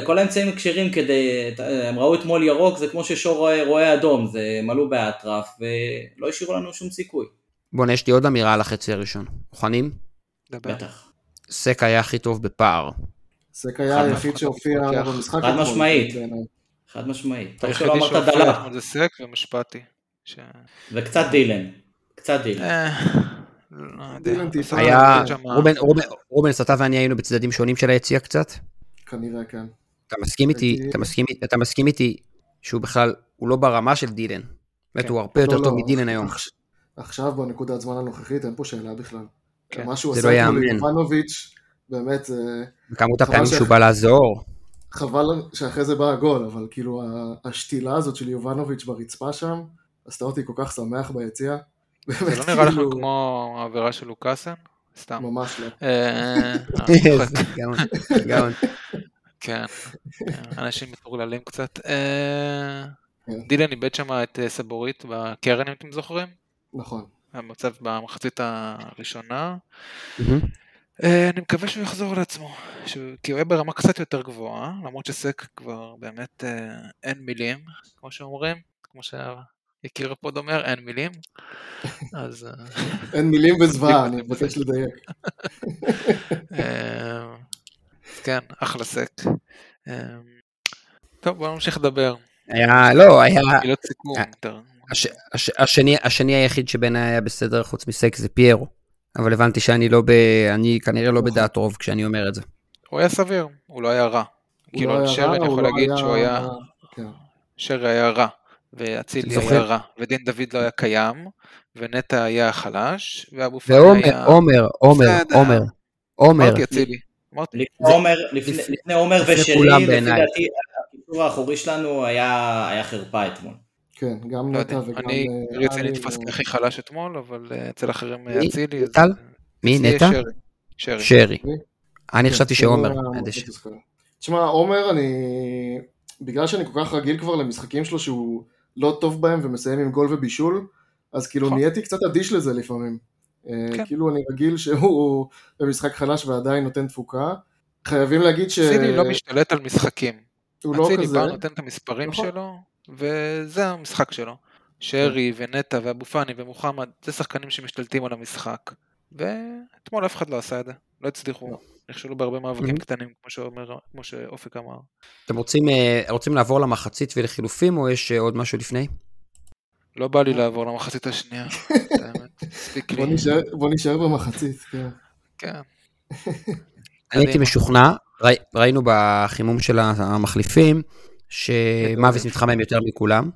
כל האמצעים כשרים כדי, הם ראו אתמול ירוק, זה כמו ששור רואה, רואה אדום, זה מלאו באטרף, ולא השאירו לנו שום סיכוי. בוא'נה, יש לי עוד אמירה על החצי הראשון. מוכנים? דבר. בטח. סק היה הכי טוב בפער. סק היה היחיד שהופיע במשחק. חד משמעית. חד משמעית. טוב שלא אמרת דלה. זה סק ומשפטי. וקצת דילן. קצת דילן. אה, לא היה, רובן, אתה ואני היינו בצדדים שונים של היציע קצת. כנראה כן. אתה מסכים איתי, אתה מסכים, איתי שהוא בכלל, הוא לא ברמה של דילן. באמת, כן. הוא הרבה יותר לא, טוב לא, מדילן היום. עכש- עכשיו בנקודת זמן הנוכחית אין פה שאלה בכלל. כן. מה שהוא עשה לא. ליובנוביץ', באמת, זה וכמות הפעמים ש- שהוא בא לעזור. חבל שאחרי זה בא הגול, אבל כאילו השתילה הזאת של יובנוביץ' ברצפה שם, עשתה אותי כל כך שמח ביציע. זה לא נראה לך כאילו, כמו העבירה של לוקאסן? סתם. ממש לא. אה, אה, גאון. כן, אנשים מטורללים קצת. אה, כן. דילן איבד שם את אה, סבורית בקרן אם אתם זוכרים, נכון. המצב במחצית הראשונה. אה, אני מקווה שהוא יחזור לעצמו, שהוא- כי הוא יהיה ברמה קצת יותר גבוהה, למרות שסק כבר באמת אה, אין מילים, כמו שאומרים, כמו שיקיר הפוד אומר, אין מילים. אז אה, אין מילים וזוועה, אני מבקש לדייק. כן, אחלה סק. טוב, בואו נמשיך לדבר. היה, לא, היה, מילות סיכום. יותר. הש, הש, השני, השני היחיד שבעיניי היה בסדר חוץ מסק זה פיירו. אבל הבנתי שאני לא ב... אני כנראה לא נכון. בדעת רוב כשאני אומר את זה. הוא היה סביר, הוא לא היה רע. כאילו לא על שרי אני יכול לא להגיד היה- שהוא היה, כן. שרי היה רע, ואצילי? היה רע, ודין דוד לא היה קיים, ונטע היה חלש, ואבו פאני ועומר, היה... עומר, עומר. עומר, עומר. אמרתי אצילי. לפני עומר, ושרי, כולם לפי. דעתי, הקיצור האחורי שלנו היה חרפה אתמול. כן, גם לא נטע יודע, וגם... אני אה, עלי נתפס כהכי חלש אתמול, אבל אה, אצל אחרים אה? אצילי. טל? מי, נטע? שרי. שרי. אני כן, חשבתי שעומר. ש-. תשמע, עומר, אני... בגלל שאני כל כך רגיל כבר למשחקים שלו שהוא לא טוב בהם ומסיים עם גול ובישול, אז כאילו נכון. נהייתי קצת אדיש לזה לפעמים. כן. כאילו אני רגיל שהוא במשחק חלש ועדיין נותן תפוקה. חייבים להגיד שהוא אצילי לא משתלט על משחקים. לא אצילי כזה. בא, נותן את המספרים נכון. שלו, וזה המשחק שלו. שרי ונטע ואבו פאני ומוחמד, זה שחקנים שמשתלטים על המשחק. ואתמול אף אחד לא עשה את זה, לא הצליחו. לא. נכשלו בהרבה מאבקים Mhm. קטנים, כמו שאומר, כמו שאופק אמר. אתם רוצים, אה, רוצים לעבור למחצית ולחילופים, או יש אה, עוד משהו לפני? לא בא לי לעבור למחצית השנייה, בוא. נשאר- בוא נשאר במחצית, כן. כן. אני הייתי. משוכנע, ראי- ראינו בחימום של המחליפים, שמאביס מתחמם יותר מכולם,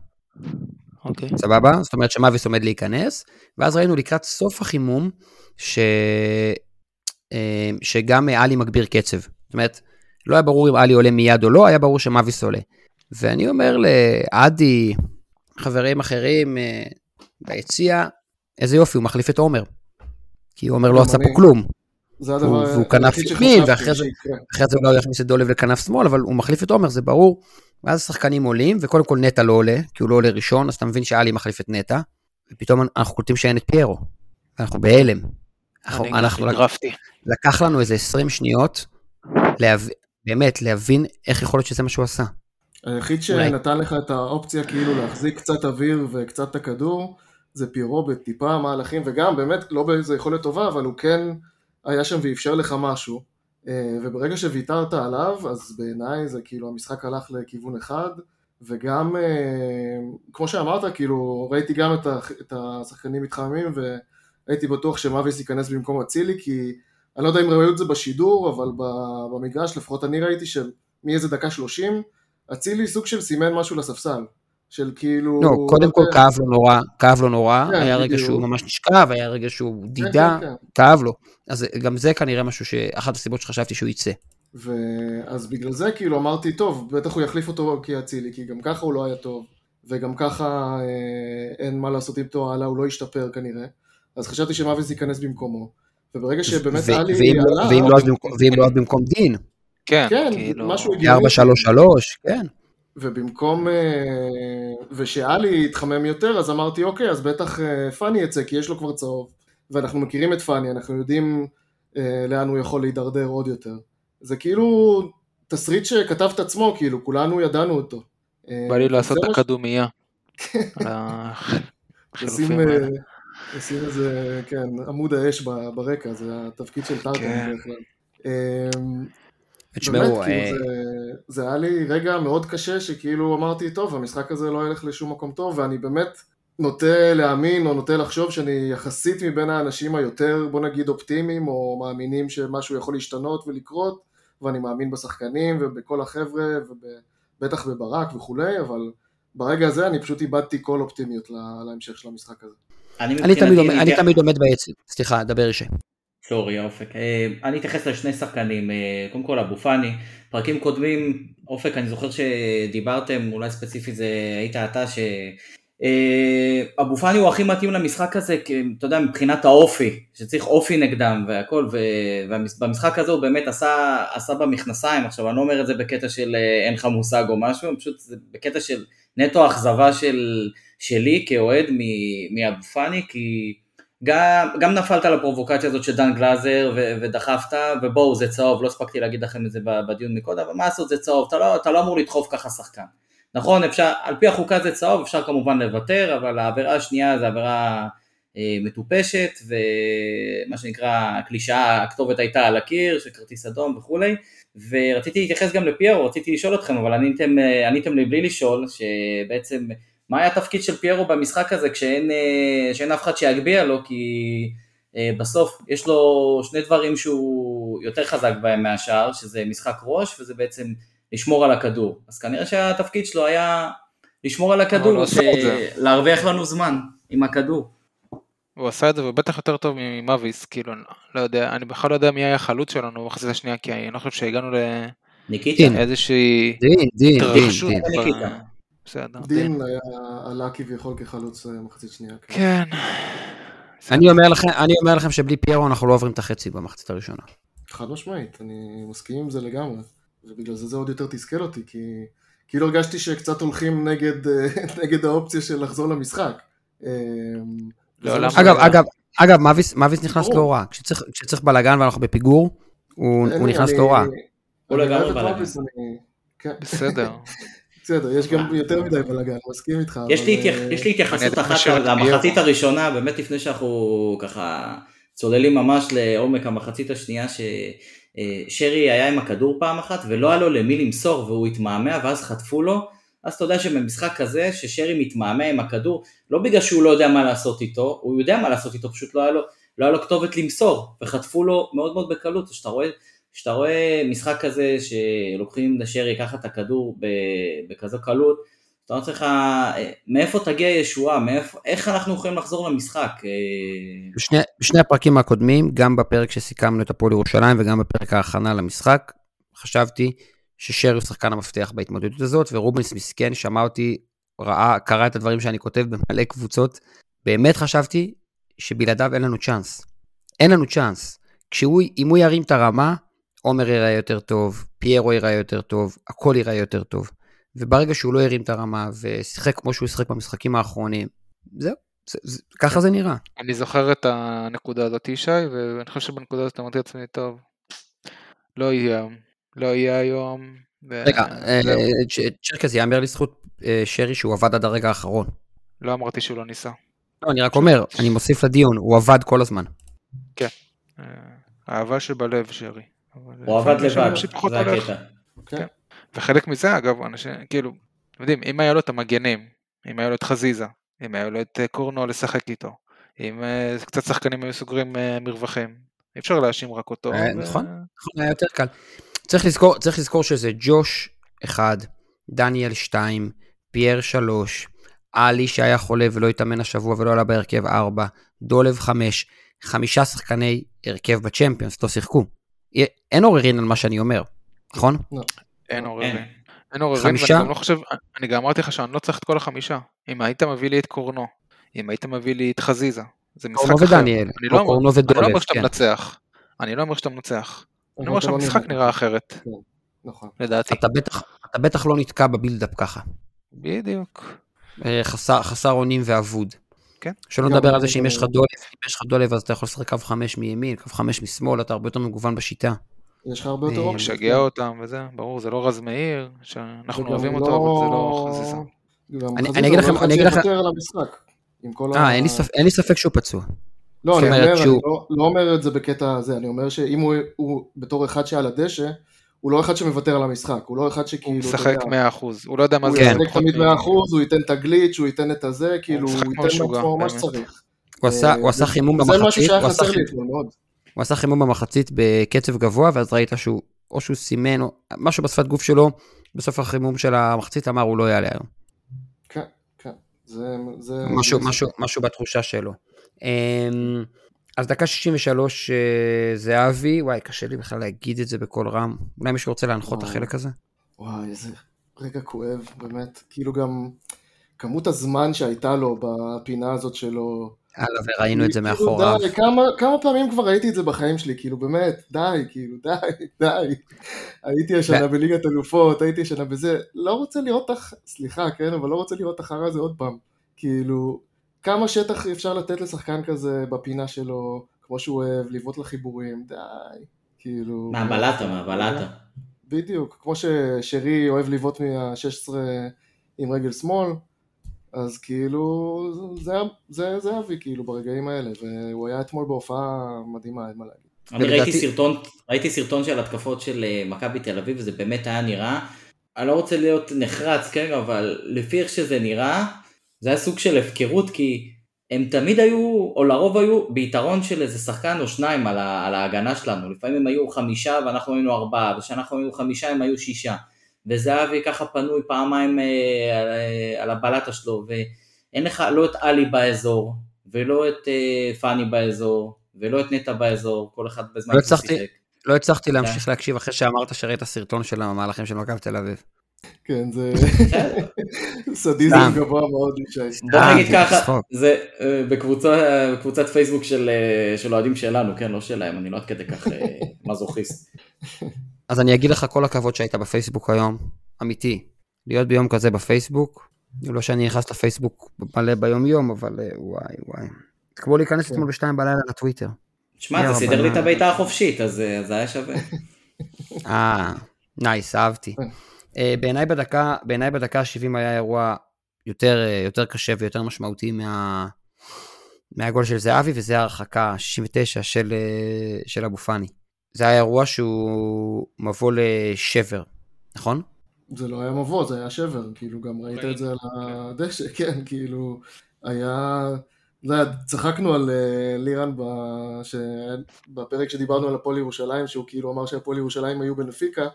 אוקיי. סבבה? זאת אומרת שמאביס עומד להיכנס, ואז ראינו לקראת סוף החימום, ש... אה, שגם עלי מגביר קצב. זאת אומרת, לא היה ברור אם עלי עולה מיד או לא, היה ברור שמאביס עולה. ואני אומר לעדי, חברים אחרים אה, ביציע, איזה יופי, הוא מחליף את עומר. כי עומר לא עשה פה כלום. זה הדבר והוא כנף היחיד ימין, שחשבתי ואחרי זה- זה הוא יכניס את דולב לכנף שמאל, אבל הוא מחליף את עומר, זה ברור. ואז השחקנים עולים, וקודם כל נטע לא עולה, כי הוא לא עולה ראשון, אז אתה מבין שאלי מחליף את נטע, ופתאום אנחנו קולטים שאין את פיירו. אנחנו בהלם. אנחנו, אני אנחנו נגרפתי. לקח לנו איזה 20 שניות, להב... באמת, להבין איך יכול להיות שזה מה שהוא עשה. היחיד. שנתן לך את האופציה כאילו להחזיק קצת אוויר וקצת את הכדור, זה פירו בטיפה מהלכים, וגם באמת לא באיזה יכולת טובה, אבל הוא כן היה שם ואפשר לך משהו, וברגע שוויתרת עליו, אז בעיניי זה כאילו המשחק הלך לכיוון אחד, וגם, אה, כמו שאמרת, כאילו, ראיתי גם את השחקנים מתחממים, והייתי בטוח שמאביס ייכנס במקום אצילי, כי אני לא יודע אם ראו את זה בשידור, אבל במגרש, לפחות אני ראיתי שמאיזה דקה שלושים, אצילי סוג של סימן משהו לספסל. של כאילו... לא, קודם כל כאב לו נורא, כאב לו נורא, כן, היה רגע שהוא ממש נשכב, היה רגע שהוא כן, דידה, כן, כאב לו. אז גם זה כנראה משהו שאחת הסיבות שחשבתי שהוא יצא. ואז בגלל זה כאילו אמרתי, טוב, בטח הוא יחליף אותו כאצילי, כי גם ככה הוא לא היה טוב, וגם ככה אה, אין מה לעשות איתו הלאה, הוא לא ישתפר כנראה. אז חשבתי שמאביס ייכנס במקומו. וברגע שבאמת היה לי... ואם לא אז במקום דין. כן, כן, כאילו... משהו הגיוני. 4-3-3, כן. ובמקום, אה, ושאלי יתחמם יותר, אז אמרתי, אוקיי, אז בטח אה, פאני יצא, כי יש לו כבר צהוב, ואנחנו מכירים את פאני, אנחנו יודעים אה, לאן הוא יכול להידרדר עוד יותר. זה כאילו תסריט שכתב את עצמו, כאילו, כולנו ידענו אותו. בא לי לעשות את הקדומייה. לשים איזה, כן, עמוד האש ברקע, זה התפקיד של טארטן כן. תשמעו, באמת, כאילו, זה, זה היה לי רגע מאוד קשה שכאילו אמרתי, טוב, המשחק הזה לא ילך לשום מקום טוב, ואני באמת נוטה להאמין או נוטה לחשוב שאני יחסית מבין האנשים היותר, בוא נגיד, אופטימיים, או מאמינים שמשהו יכול להשתנות ולקרות, ואני מאמין בשחקנים ובכל החבר'ה, ובטח בברק וכולי, אבל ברגע הזה אני פשוט איבדתי כל אופטימיות להמשך של המשחק הזה. אני, אני, תמיד, אני תמיד עומד בעצם, סליחה, דבר ישי. סורי אופק. אה, אני אתייחס לשני שחקנים, אה, קודם כל אבו פאני, פרקים קודמים, אופק אני זוכר שדיברתם, אולי ספציפית זה היית אתה, ש... אה, פאני הוא הכי מתאים למשחק הזה, אתה יודע, מבחינת האופי, שצריך אופי נגדם והכל, ובמשחק הזה הוא באמת עשה, עשה במכנסיים, עכשיו אני לא אומר את זה בקטע של אין לך מושג או משהו, פשוט זה בקטע של נטו אכזבה של, שלי כאוהד מאבו פאני, כי גם, גם נפלת לפרובוקציה הזאת של דן גלאזר ו- ודחפת, ובואו זה צהוב, לא הספקתי להגיד לכם את זה בדיון מקודם, אבל מה לעשות זה צהוב, אתה לא, אתה לא אמור לדחוף ככה שחקן. נכון, אפשר, על פי החוקה זה צהוב, אפשר כמובן לוותר, אבל העבירה השנייה זה עבירה אה, מטופשת, ומה שנקרא, הקלישאה, הכתובת הייתה על הקיר, של כרטיס אדום וכולי, ורציתי להתייחס גם לפיירו, רציתי לשאול אתכם, אבל עניתם, אה, עניתם לי בלי לשאול, שבעצם מה היה התפקיד של פיירו במשחק הזה כשאין אה, שאין אף אחד שיגביה לו, כי אה, בסוף יש לו שני דברים שהוא יותר חזק בהם מהשאר, שזה משחק ראש וזה בעצם לשמור על הכדור. אז כנראה שהתפקיד שלו היה לשמור על הכדור, ש... להרוויח לנו זמן עם הכדור. הוא עשה את זה ובטח יותר טוב ממאביס, כאילו, לא יודע, אני בכלל לא יודע מי היה החלוץ שלנו במחצית השנייה, כי אני לא חושב שהגענו לאיזושהי התרחשות. בסדר. דין היה עלה כביכול כחלוץ אה, מחצית שנייה. כן. כן. אני אומר לכם, אני אומר לכם שבלי פיירו אנחנו לא עוברים את החצי במחצית הראשונה. חד משמעית, אני מסכים עם זה לגמרי. ובגלל זה זה עוד יותר תסכל אותי, כי כאילו הרגשתי שקצת הולכים נגד, אה, נגד האופציה של לחזור למשחק. אה, לא, אגב, אגב, אגב, מאביס נכנס להוראה. כשצריך בלאגן ואנחנו בפיגור, הוא נכנס להוראה. הוא לגמרי בלאגן. כן. בסדר. בסדר, יש גם יותר מדי בלאגן, מסכים איתך. יש לי התייחסות אחת למחצית הראשונה, באמת לפני שאנחנו ככה צוללים ממש לעומק המחצית השנייה, ששרי היה עם הכדור פעם אחת ולא היה לו למי למסור והוא התמהמה ואז חטפו לו, אז אתה יודע שבמשחק כזה ששרי מתמהמה עם הכדור, לא בגלל שהוא לא יודע מה לעשות איתו, הוא יודע מה לעשות איתו, פשוט לא היה לו, לא היה לו כתובת למסור, וחטפו לו מאוד מאוד בקלות, כשאתה רואה כשאתה רואה משחק כזה שלוקחים לשרי ככה את הכדור בכזו קלות, אתה אומר לך, מאיפה תגיע ישועה, מאיפה, איך אנחנו יכולים לחזור למשחק? אה, בשני, בשני הפרקים הקודמים, גם בפרק שסיכמנו את הפועל ירושלים וגם בפרק ההכנה למשחק, חשבתי ששרי הוא שחקן המפתח בהתמודדות הזאת, ורובנס מסכן שמע אותי, ראה, קרא את הדברים שאני כותב במלא קבוצות, באמת חשבתי שבלעדיו אין לנו צ'אנס. אין לנו צ'אנס. כשהוא, אם הוא ירים את הרמה, עומר ייראה יותר טוב, פיירו ייראה יותר טוב, הכל ייראה יותר טוב. וברגע שהוא לא הרים את הרמה ושיחק כמו שהוא שיחק במשחקים האחרונים, זהו, זה, זה, ככה זה נראה. אני זוכר את הנקודה הזאת, ישי, ואני חושב שבנקודה הזאת אמרתי לעצמי, טוב, לא יהיה, לא יהיה היום. ו... רגע, אה, צ'רקס, יאמר לזכות אה, שרי שהוא עבד עד הרגע האחרון. לא אמרתי שהוא לא ניסה. לא, אני רק אומר, אני מוסיף לדיון, הוא עבד כל הזמן. כן. האהבה שבלב, שרי. אבל הוא עבד לבד, זה. הקטע. כן. וחלק מזה, אגב, אנשים, כאילו, אתם יודעים, אם היה לו את המגנים, אם היה לו את חזיזה, אם היה לו את אה, קורנו לשחק איתו, אם אה, קצת שחקנים היו סוגרים אה, מרווחים, אי אפשר להאשים רק אותו. נכון. נכון, היה יותר קל. צריך לזכור, צריך לזכור שזה ג'וש 1, דניאל 2, פייר 3, עלי שהיה חולה ולא התאמן השבוע ולא עלה בהרכב 4, דולב 5, חמישה שחקני הרכב בצ'מפיונס, לא שיחקו. יה- אין עוררין על מה שאני אומר, נכון? אין עוררין. אין. אין עוררין, חמישה? ואני גם לא חושב, אני גם אמרתי לך שאני לא צריך את כל החמישה. אם היית מביא לי את קורנו, אם היית מביא לי את חזיזה, זה משחק קורנו אחר. ודניאל, לא אומר- קורנו אני לא אומר שאתה כן. מנצח. אני לא אומר שאתה מנצח. אני אומר לא שהמשחק נראה. אחרת, נכון. לדעתי. אתה בטח, לא נתקע בבילדאפ ככה. בדיוק. אה, חסר אונים ואבוד. כן. שלא נדבר על זה שאם יש לך דולב, אם יש לך דולב אז אתה יכול לשחק קו 5 מימין, קו 5 משמאל, אתה הרבה יותר מגוון בשיטה. יש לך הרבה יותר אה, אופציות. משגע אותם וזה, ברור, זה לא רז מאיר, שאנחנו אוהבים אותו, אבל זה לא חזיזה. גם אני- אגיד לא לכם- אני אגיד לכם- אה, אין לי ספק- שהוא פצוע. לא, אני לא- לא אומר את זה בקטע הזה, אני אומר שאם הוא בתור אחד שעל הדשא, הוא לא אחד שמוותר על המשחק, הוא לא אחד הוא שכאילו, אתה משחק יודע, 100%, הוא לא יודע מה הוא זה כן. ישחק תמיד מ- 100%, הוא ייתן את הגליץ', הוא ייתן את הזה, כאילו, הוא ייתן מעצמו מה. שצריך. הוא עשה- הוא אה, חימום זה משהו במחצית, שהיה הוא עשה חסר לי חימום- אתמול מאוד. הוא עשה חימום במחצית בקצב גבוה, ואז ראית שהוא, או שהוא סימן, או משהו בשפת גוף שלו, בסוף החימום של המחצית אמר הוא לא יעלה היום. כן, כן, זה... משהו, בתחושה שלו. אז דקה 63 אה, זהבי, וואי, קשה לי בכלל להגיד את זה בקול רם. אולי מישהו רוצה להנחות את. החלק הזה? וואי, איזה רגע כואב, באמת. כאילו גם כמות הזמן שהייתה לו בפינה הזאת שלו. הלאה, וראינו את זה כאילו, מאחוריו. די, כמה, כמה פעמים כבר ראיתי את זה בחיים שלי, כאילו באמת, די, כאילו, די, די. הייתי השנה בליגת אלופות, הייתי השנה בזה, לא רוצה לראות סליחה, כן, אבל לא רוצה לראות את החרא הזה עוד פעם. כאילו, כמה שטח אפשר לתת לשחקן כזה בפינה שלו, כמו שהוא אוהב, לבעוט לחיבורים, די. כאילו... מהבלטה, מהבלטה. בדיוק, כמו ששרי אוהב לבעוט מה-16 עם רגל שמאל, אז כאילו, זה, זה, זה אבי כאילו ברגעים האלה, והוא היה אתמול בהופעה מדהימה, אין מה להגיד. אני ולדעתי- ראיתי סרטון, ראיתי סרטון של התקפות של אה, מכבי תל אביב, וזה באמת היה נראה, אני לא רוצה להיות נחרץ, כן, אבל לפי איך שזה נראה, זה היה סוג של הפקרות, כי הם תמיד היו, או לרוב היו, ביתרון של איזה שחקן או שניים על, ה, על ההגנה שלנו. לפעמים הם היו חמישה ואנחנו היינו ארבעה, וכשאנחנו היינו חמישה הם היו שישה. וזהבי ככה פנוי פעמיים אה, על, אה, על הבלטה שלו, ואין לך לא את עלי באזור, ולא את אה, פאני באזור, ולא את נטע באזור, כל אחד בזמן לא שהוא שיחק. לא הצלחתי להמשיך להקשיב אחרי שאמרת שראית סרטון של המהלכים של מכבי תל אביב. כן, זה. סדיזם. גבוה מאוד, ישי. בוא נגיד זה ככה. זה אה, בקבוצת פייסבוק של אה, של אוהדים שלנו, כן, לא שלהם, אני לא עד כדי כך אה, מזוכיסט. אז אני אגיד לך כל הכבוד שהיית בפייסבוק היום, אמיתי. להיות ביום כזה בפייסבוק, לא שאני נכנס לפייסבוק מלא ביום יום, אבל וואי וואי. זה כמו להיכנס כן. אתמול בשתיים בלילה לטוויטר. שמע, זה סידר לי את. הבעיטה החופשית, אז זה היה שווה. אה, נייס, אהבתי. אה, בעיניי בדקה, בעיניי בדקה ה-70 היה אירוע יותר, אה, יותר קשה ויותר משמעותי מה, מהגול של זהבי, וזה ההרחקה 69 של, אה, של אבו פאני. זה היה אירוע שהוא מבוא לשבר, נכון? זה לא היה מבוא, זה היה שבר, כאילו גם ראית את זה על הדשא, כן, כאילו, היה, אתה יודע, צחקנו על לירן בפרק שדיברנו על הפועל ירושלים, שהוא כאילו אמר שהפועל ירושלים היו בנפיקה,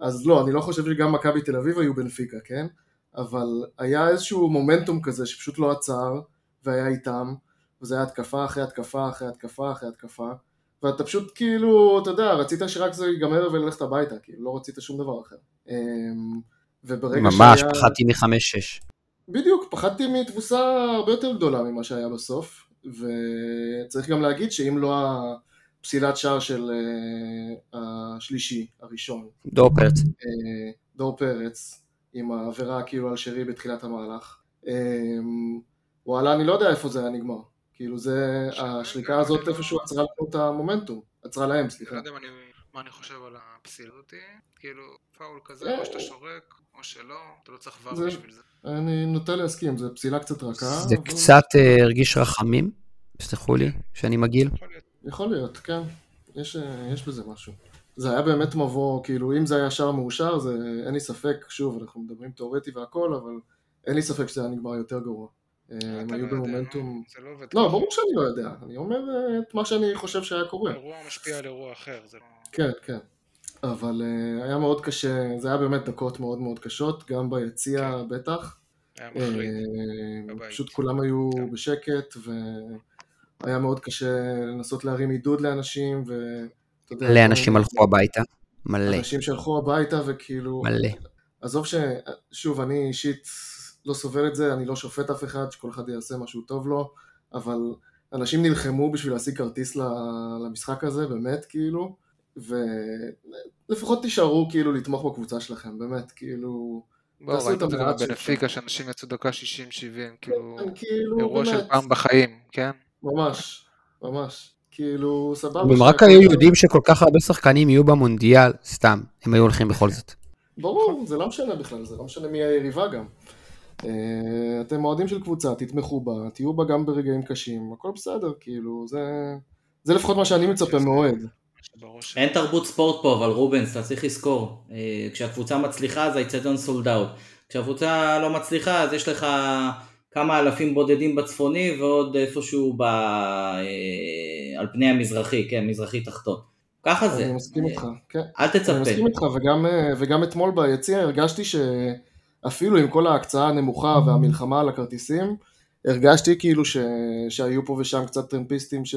אז לא, אני לא חושב שגם מכבי תל אביב היו בנפיקה, כן? אבל היה איזשהו מומנטום כזה שפשוט לא עצר, והיה איתם, וזה היה התקפה אחרי התקפה אחרי התקפה אחרי התקפה, ואתה פשוט כאילו, אתה יודע, רצית שרק זה ייגמר וללכת הביתה, כאילו, לא רצית שום דבר אחר. אמ, וברגע ממש, שהיה... פחדתי מחמש-שש. בדיוק, פחדתי מתבוסה הרבה יותר גדולה ממה שהיה בסוף, וצריך גם להגיד שאם לא הפסילת שער של אה, השלישי, הראשון, דור פרץ. אה, דור פרץ, עם העבירה כאילו על שרי בתחילת המהלך, אה, וואלה, אני לא יודע איפה זה היה נגמר. כאילו זה, השריקה הזאת איפשהו עצרה לנו את המומנטום, עצרה להם, לא סליחה. יודע מה אני- מה אני חושב על הפסילה הזאתי, כאילו פאול כזה, או שאתה שורק, או שלא, אתה לא צריך ור בשביל זה. אני נוטה להסכים, זו פסילה קצת רכה, זה אבל- קצת אה, הרגיש רחמים, סלחו לי, שאני מגעיל. יכול להיות. יכול להיות, כן. יש, יש בזה משהו. זה היה באמת מבוא, כאילו אם זה היה שער מאושר, זה אין לי ספק, שוב, אנחנו מדברים תיאורטי והכל, אבל אין לי ספק שזה היה נגמר יותר גרוע. אה, הם היו לא יודע, במומנטום... זה לא עובד לא. ברור שאני לא יודע, אני אומר אה, את מה שאני חושב שהיה קורה. אירוע משפיע על אירוע אחר, זה לא... כן, כן. אבל אה, היה מאוד קשה, זה היה באמת דקות מאוד מאוד קשות, גם ביציע בטח. היה מחריד. אה. פשוט כולם היו כן. בשקט, והיה מאוד קשה לנסות להרים עידוד לאנשים, ו... אתה יודע, מלא אנשים הלכו הביתה. מלא, אנשים שהלכו הביתה וכאילו... מלא. עזוב ש... שוב, אני אישית לא סובל את זה, אני לא שופט אף אחד, שכל אחד יעשה משהו טוב לו, אבל אנשים נלחמו בשביל להשיג כרטיס ל- למשחק הזה, באמת, כאילו, ולפחות תישארו כאילו לתמוך בקבוצה שלכם, באמת, כאילו... בוא, תעשו ראית את זה שלכם. שאנשים יצאו דקה 60-70, כאילו, כן, כאילו, אירוע של פעם בחיים, כן? ממש, ממש, כאילו, סבבה. אם רק היו יודעים שכל כך הרבה שחקנים יהיו במונדיאל, סתם, הם היו הולכים בכל זאת. ברור, זה לא משנה בכלל, זה לא משנה מי היריבה גם. אה, אתם אוהדים של קבוצה, תתמכו בה, תהיו בה גם ברגעים קשים, הכל בסדר, כאילו, זה... זה לפחות מה שאני מצפה מאוהד. אין תרבות ספורט פה, אבל רובנס, אתה צריך לזכור, אה, כשהקבוצה מצליחה אז האיצטדיון סולד אאוט. כשהקבוצה לא מצליחה אז יש לך כמה אלפים בודדים בצפוני ועוד איפשהו ב... אה, על פני המזרחי, כן, מזרחי תחתון. ככה זה. אני מסכים אה, איתך, כן. אל אני תצפה. מסכים איתך, וגם, אה, וגם אתמול ביציע הרגשתי שאפילו עם כל ההקצאה הנמוכה והמלחמה על הכרטיסים, הרגשתי כאילו ש... שהיו פה ושם קצת טרמפיסטים ש...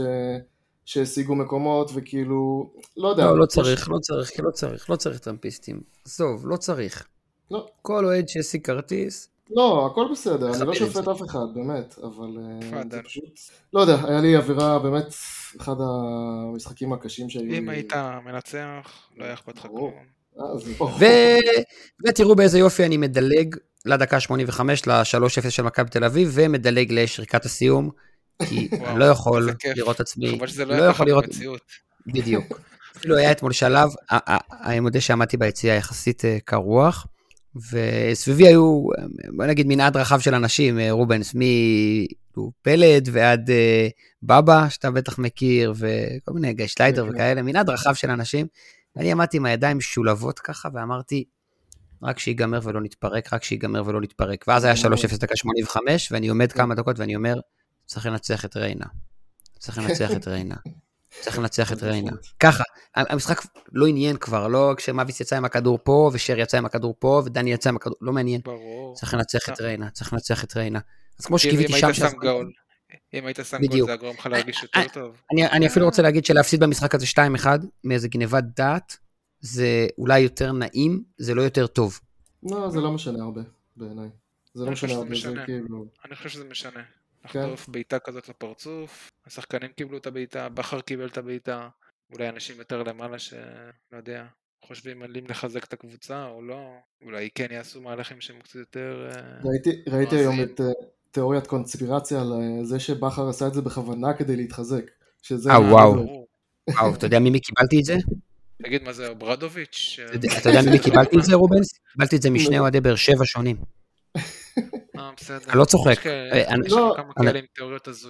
שהשיגו מקומות, וכאילו, לא יודע. לא, לא ש- צריך, לא צריך, לא צריך, לא צריך טרמפיסטים. עזוב, לא צריך. לא. כל אוהד שהשיג כרטיס, לא, הכל בסדר, אני לא שופט. אף אחד, באמת, אבל אה. זה פשוט... לא יודע, היה לי אווירה, באמת, אחד המשחקים הקשים שהיו. אם היית מנצח, לא היה אכפת לך. כלום. אה. ותראו באיזה יופי אני מדלג לדקה 85 ל-3-0 של מכבי תל אביב, ומדלג לשריקת הסיום, כי אני לא יכול. לראות עצמי, חבל שזה לא לא היה ככה יכול לראות, במציאות. בדיוק. אפילו היה אתמול שלב, אני מודה שעמדתי ביציע יחסית אה, קר רוח, וסביבי היו, בוא נגיד, מנעד רחב של אנשים, אה, רובנס, מפלד ועד אה, בבא, שאתה בטח מכיר, וכל מיני גיא שליידר. וכאלה, מנעד רחב של אנשים. ואני עמדתי עם הידיים משולבות ככה, ואמרתי, רק שיגמר ולא נתפרק, רק שיגמר ולא נתפרק. ואז היה 3-0 דקה 85, ואני עומד כמה דקות ואני אומר, צריך לנצח את ריינה. צריך לנצח את ריינה. צריך לנצח את ריינה. ככה, המשחק לא עניין כבר, לא כשמאביס יצא עם הכדור פה, ושר יצא עם הכדור פה, ודני יצא עם הכדור, לא מעניין. ברור. צריך לנצח את ריינה, צריך לנצח את ריינה. אז כמו אם שקיוויתי אם שם, היית שם גול, אם היית שם גול בדיוק. זה היה גורם לך להרגיש יותר טוב. אני, אני אפילו רוצה להגיד שלהפסיד במשחק הזה 2-1, מאיזה גניבת דעת, זה אולי יותר נעים, זה לא יותר טוב. לא, זה לא משנה הרבה, בעיניי. זה לא משנה הרבה, זה. כאילו... אני חושב שזה משנה. כן. לחטוף בעיטה כזאת לפרצוף, השחקנים קיבלו את הבעיטה, בכר קיבל את הבעיטה, אולי אנשים יותר למעלה שלא יודע, חושבים על אם לחזק את הקבוצה או לא, אולי כן יעשו מהלכים שהם קצת יותר... אה, ראיתי, ראיתי היום. את אה, תיאוריית קונספירציה על אה, זה שבכר עשה את זה בכוונה כדי להתחזק. שזה... אה, וואו. וואו, אתה יודע ממי קיבלתי את זה? תגיד מה זה, ברדוביץ'? אתה יודע- אתה יודע ממי קיבלתי את זה, רובנס? קיבלתי את זה משני אוהדי באר שבע שונים. אה, בסדר. אני לא צוחק. אה, לא,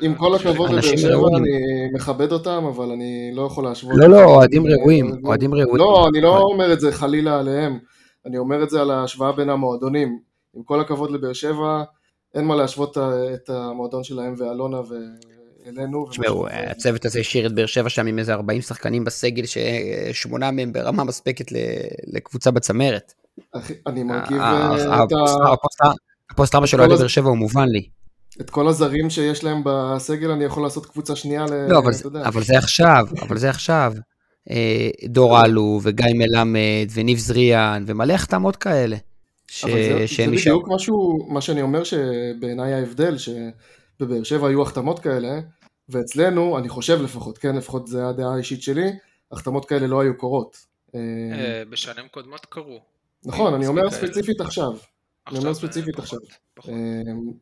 עם כל הכבוד לבאר שבע. אני מכבד אותם, אבל אני לא יכול להשוות. לא, לא, אוהדים ראויים, אוהדים ראויים. לא, אני לא אומר את זה חלילה עליהם, אני אומר את זה על ההשוואה בין המועדונים. עם כל הכבוד לבאר שבע, אין מה להשוות את המועדון שלהם ואלונה ואלינו. תשמעו, הצוות הזה השאיר את באר שבע שם עם איזה 40 שחקנים בסגל, ששמונה מהם ברמה מספקת לקבוצה בצמרת. אני מרכיב אה, את ה- הפוסט- הפוסט- הפוסט ארבע של כל אוהדי הז- באר שבע הוא מובן לי. את כל הזרים שיש להם בסגל, אני יכול לעשות קבוצה שנייה ל... לא, אבל. אבל זה עכשיו, אבל זה עכשיו. אה, דור אלו, וגיא מלמד, וניב זריאן, ומלא החתמות כאלה. ש- אבל זה, שהם זה יישארו. בדיוק משהו, מה שאני אומר שבעיניי ההבדל, שבבאר שבע היו החתמות כאלה, ואצלנו, אני חושב לפחות, כן, לפחות זה הדעה האישית שלי, החתמות כאלה לא היו קורות. אה, אה, בשנים קודמות קרו. נכון, אני אומר. ספציפית עכשיו. אומר עכשיו, ספציפית אה, עכשיו. אה,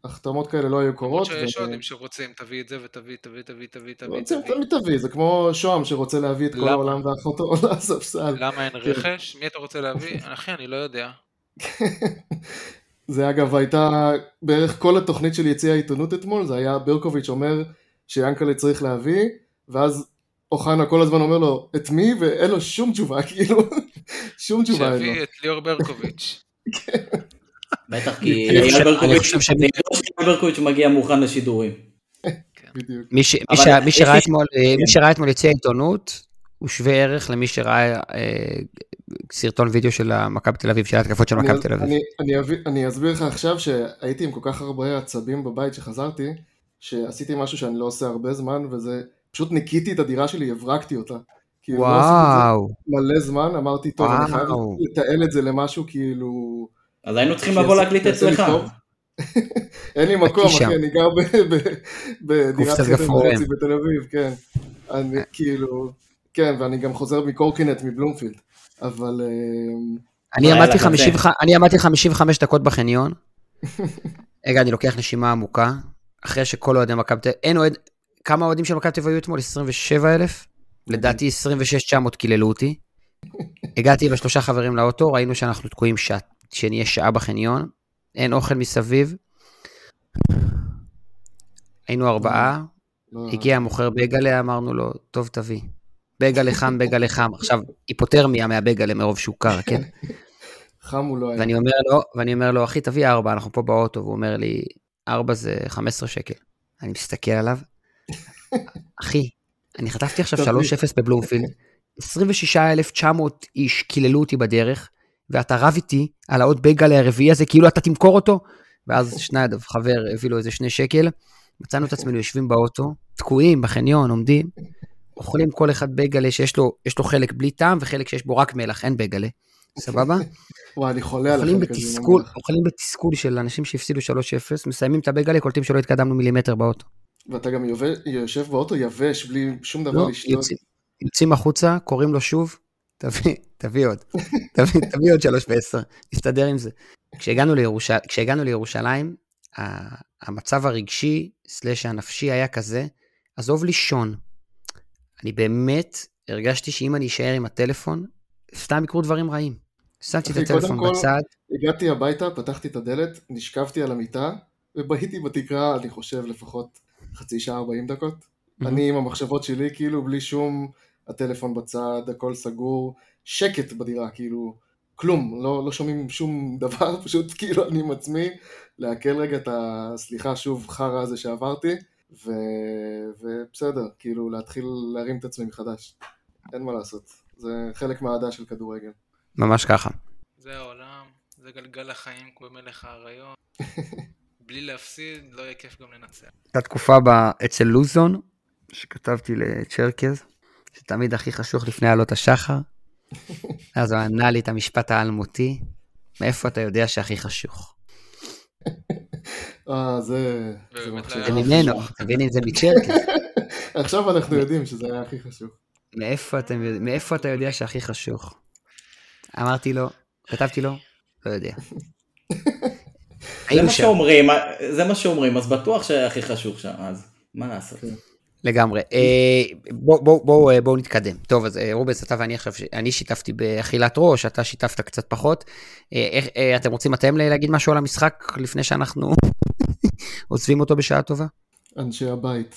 החתמות כאלה לא היו למרות קורות. שיש ו- אוהדים שרוצים, תביא את זה ותביא, תביא, תביא, תביא, תביא, רוצים. תמיד תביא, זה כמו שוהם שרוצה להביא את כל? העולם ואחותו לספסל. למה אין כן. רכש? מי אתה רוצה להביא? אחי, אני לא יודע. זה אגב הייתה בערך כל התוכנית של יציע העיתונות אתמול, זה היה ברקוביץ' אומר שיאנקל'ה צריך להביא, ואז אוחנה כל הזמן אומר לו, את מי? ואין לו שום תשובה, כאילו, שום תשובה אין לו. שיביא את ליאור ברקוביץ'. בטח, כי ברקוביץ' מגיע מוכן לשידורים. מי שראה אתמול, אה, מי שראה אתמול יציע עיתונות, הוא שווה ערך למי שראה אה, סרטון וידאו של מכבי תל אביב, של ההתקפות של מכבי תל אביב. אני- אסביר לך עכשיו שהייתי עם כל כך הרבה עצבים בבית שחזרתי, שעשיתי משהו שאני לא עושה הרבה זמן, וזה, פשוט ניקיתי את הדירה שלי, הברקתי אותה. כאילו, לא עשיתי את זה וואו, מלא זמן, אמרתי, טוב, אני חייב. לתעל את זה למשהו, כאילו... אז היינו צריכים לבוא להקליט אצלך. אין לי מקום. אחי, אני גר ב- ב- בדירת חדר. וחצי בתל אביב, כן. אני כאילו, כן, ואני גם חוזר מקורקינט מבלומפילד, אבל... אה, אני עמדתי 55 אני עמדתי 55 דקות בחניון. רגע, אני לוקח נשימה עמוקה, אחרי שכל אוהדי מכבי תל אביב, אין אוהד, כמה אוהדים של מכבי תל אביב היו אתמול? 27 אלף? לדעתי 26,900 קיללו אותי. הגעתי בשלושה חברים לאוטו, ראינו שאנחנו תקועים שעה, שנהיה שעה בחניון, אין אוכל מסביב. היינו ארבעה, לא- הגיע המוכר בגלה, אמרנו לו, טוב תביא. בגלה חם, בגלה חם. עכשיו, היפותרמיה מהבגלה מרוב שהוא קר, כן? חם הוא לא היה. ואני אומר לו, ואני אומר לו, אחי, תביא ארבע, אנחנו פה באוטו, והוא אומר לי, ארבע זה 15 שקל. אני מסתכל עליו, אחי, אני חטפתי עכשיו תביא. 3-0 בבלומפילד, 26,900 איש קיללו אותי בדרך, ואתה רב איתי על העוד בייגלה הרביעי הזה, כאילו אתה תמכור אותו, ואז שניידב, חבר, הביא לו איזה שני שקל, מצאנו את עצמנו יושבים באוטו, תקועים בחניון, עומדים, אוכלים כל אחד בייגלה שיש לו, יש לו חלק בלי טעם וחלק שיש בו רק מלח, אין בייגלה, סבבה? וואי, אני חולה על החלק הזה. אוכלים בתסכול של אנשים שהפסידו 3-0, מסיימים את הבייגלה, קולטים שלא התקדמנו מילימטר באוטו. ואתה גם יושב באוטו יבש, בלי שום דבר לא, לשתות. יוצאים החוצה, קוראים לו שוב, תביא, תביא עוד, תביא, תביא עוד 3 ו-10, נסתדר עם זה. כשהגענו, לירוש... כשהגענו לירושלים, המצב הרגשי, סלאש הנפשי היה כזה, עזוב לישון. אני באמת הרגשתי שאם אני אשאר עם הטלפון, סתם יקרו דברים רעים. שמתי את הטלפון כל- בצד, הגעתי הביתה, פתחתי את הדלת, נשכבתי על המיטה, ובהיתי בתקרה, אני חושב, לפחות חצי שעה, 40 דקות. Mhm. אני עם המחשבות שלי, כאילו, בלי שום, הטלפון בצד, הכל סגור, שקט בדירה, כאילו, כלום, לא, לא שומעים שום דבר, פשוט כאילו אני עם עצמי, לעכל רגע את הסליחה, שוב, חרא הזה שעברתי, ו... ובסדר, כאילו, להתחיל להרים את עצמי מחדש. אין מה לעשות, זה חלק מהאהדה של כדורגל. ממש ככה. זה העולם, זה גלגל החיים כמו במלך האריות. בלי להפסיד, לא יהיה כיף גם לנצח. הייתה תקופה. אצל לוזון, שכתבתי לצ'רקז, שתמיד הכי חשוך לפני עלות השחר. אז הוא ענה לי את המשפט האלמותי, מאיפה אתה יודע שהכי חשוך? אה, זה... זה. זה ממנו, אתה מבין אם זה מצ'רקז. עכשיו אנחנו יודעים שזה היה הכי חשוב. מאיפה, אתה יודע שהכי חשוך? אמרתי לו, כתבתי לו, לא יודע. זה מה שאומרים, זה מה שאומרים, אז בטוח שהכי חשוך שם, אז מה לעשות? לגמרי. אה, בואו בוא, בוא, אה, בוא נתקדם. טוב, אז אה, רובנס, אתה ואני עכשיו, אני שיתפתי באכילת ראש, אתה שיתפת קצת פחות. אה, איך, אה, אתם רוצים אתם להגיד משהו על המשחק לפני שאנחנו עוזבים אותו בשעה טובה? אנשי הבית,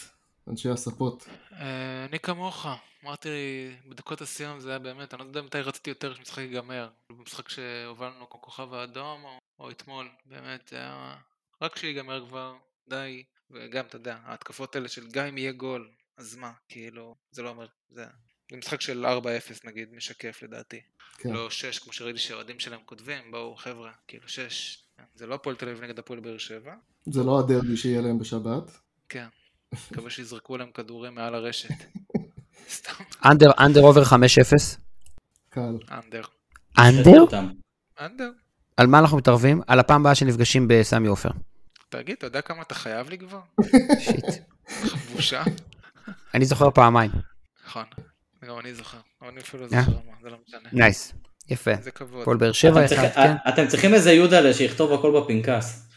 אנשי הספות. אה, אני כמוך, אמרתי לי, בדקות הסיום זה היה באמת, אני לא יודע מתי רציתי יותר שהמשחק ייגמר. במשחק שהובלנו כמו כוכב האדום, או, או אתמול, באמת, היה... רק שיגמר כבר, די. וגם, אתה יודע, ההתקפות האלה של גם אם יהיה גול, אז מה, כאילו, זה לא אומר, זה... זה משחק של 4-0 נגיד, משקף לדעתי. כן. לא 6, כמו שראיתי שהאוהדים שלהם כותבים, בואו חבר'ה, כאילו 6. זה לא הפועל תל אביב נגד הפועל באר שבע. זה לא הדרבי שיהיה להם בשבת. כן. מקווה שיזרקו להם כדורים מעל הרשת. סתם, under, under over 5-0? קל. under. under? under. על מה אנחנו מתערבים? על הפעם הבאה שנפגשים בסמי עופר. תגיד, אתה יודע כמה אתה חייב לי כבר? shit. בושה. אני זוכר פעמיים. נכון. גם אני זוכר. אני אפילו אה? זוכר מה, זה לא משנה. nice. יפה. זה כבוד. הפועל באר שבע אחד, כן. אתם צריכים איזה יודלה שיכתוב הכל בפנקס.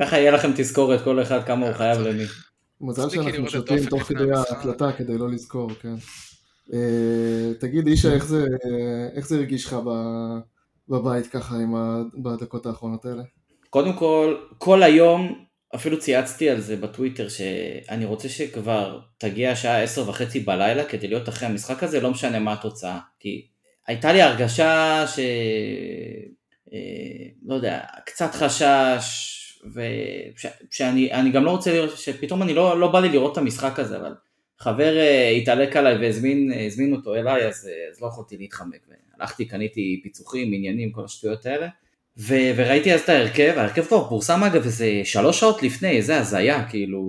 ככה- יהיה לכם תזכורת כל אחד כמה הוא חייב למי. מזל שאנחנו שותים תוך כדי. ההקלטה כדי לא לזכור, כן. אה, תגיד, אישה, איך זה- הרגיש לך בבית ככה בדקות האחרונות האלה? קודם כל, כל היום אפילו צייצתי על זה בטוויטר, שאני רוצה שכבר תגיע השעה עשר וחצי בלילה כדי להיות אחרי המשחק הזה, לא משנה מה התוצאה. כי הייתה לי הרגשה ש... אה, לא יודע, קצת חשש, ושאני גם לא רוצה לראות, שפתאום אני לא, לא בא לי לראות את המשחק הזה, אבל חבר אה, התעלק עליי והזמין אותו אליי, אז, אה, אז לא יכולתי להתחמק. הלכתי, קניתי פיצוחים, עניינים, כל השטויות האלה. ו- וראיתי אז את ההרכב, ההרכב כבר פורסם אגב איזה שלוש שעות לפני, איזה הזיה, כאילו,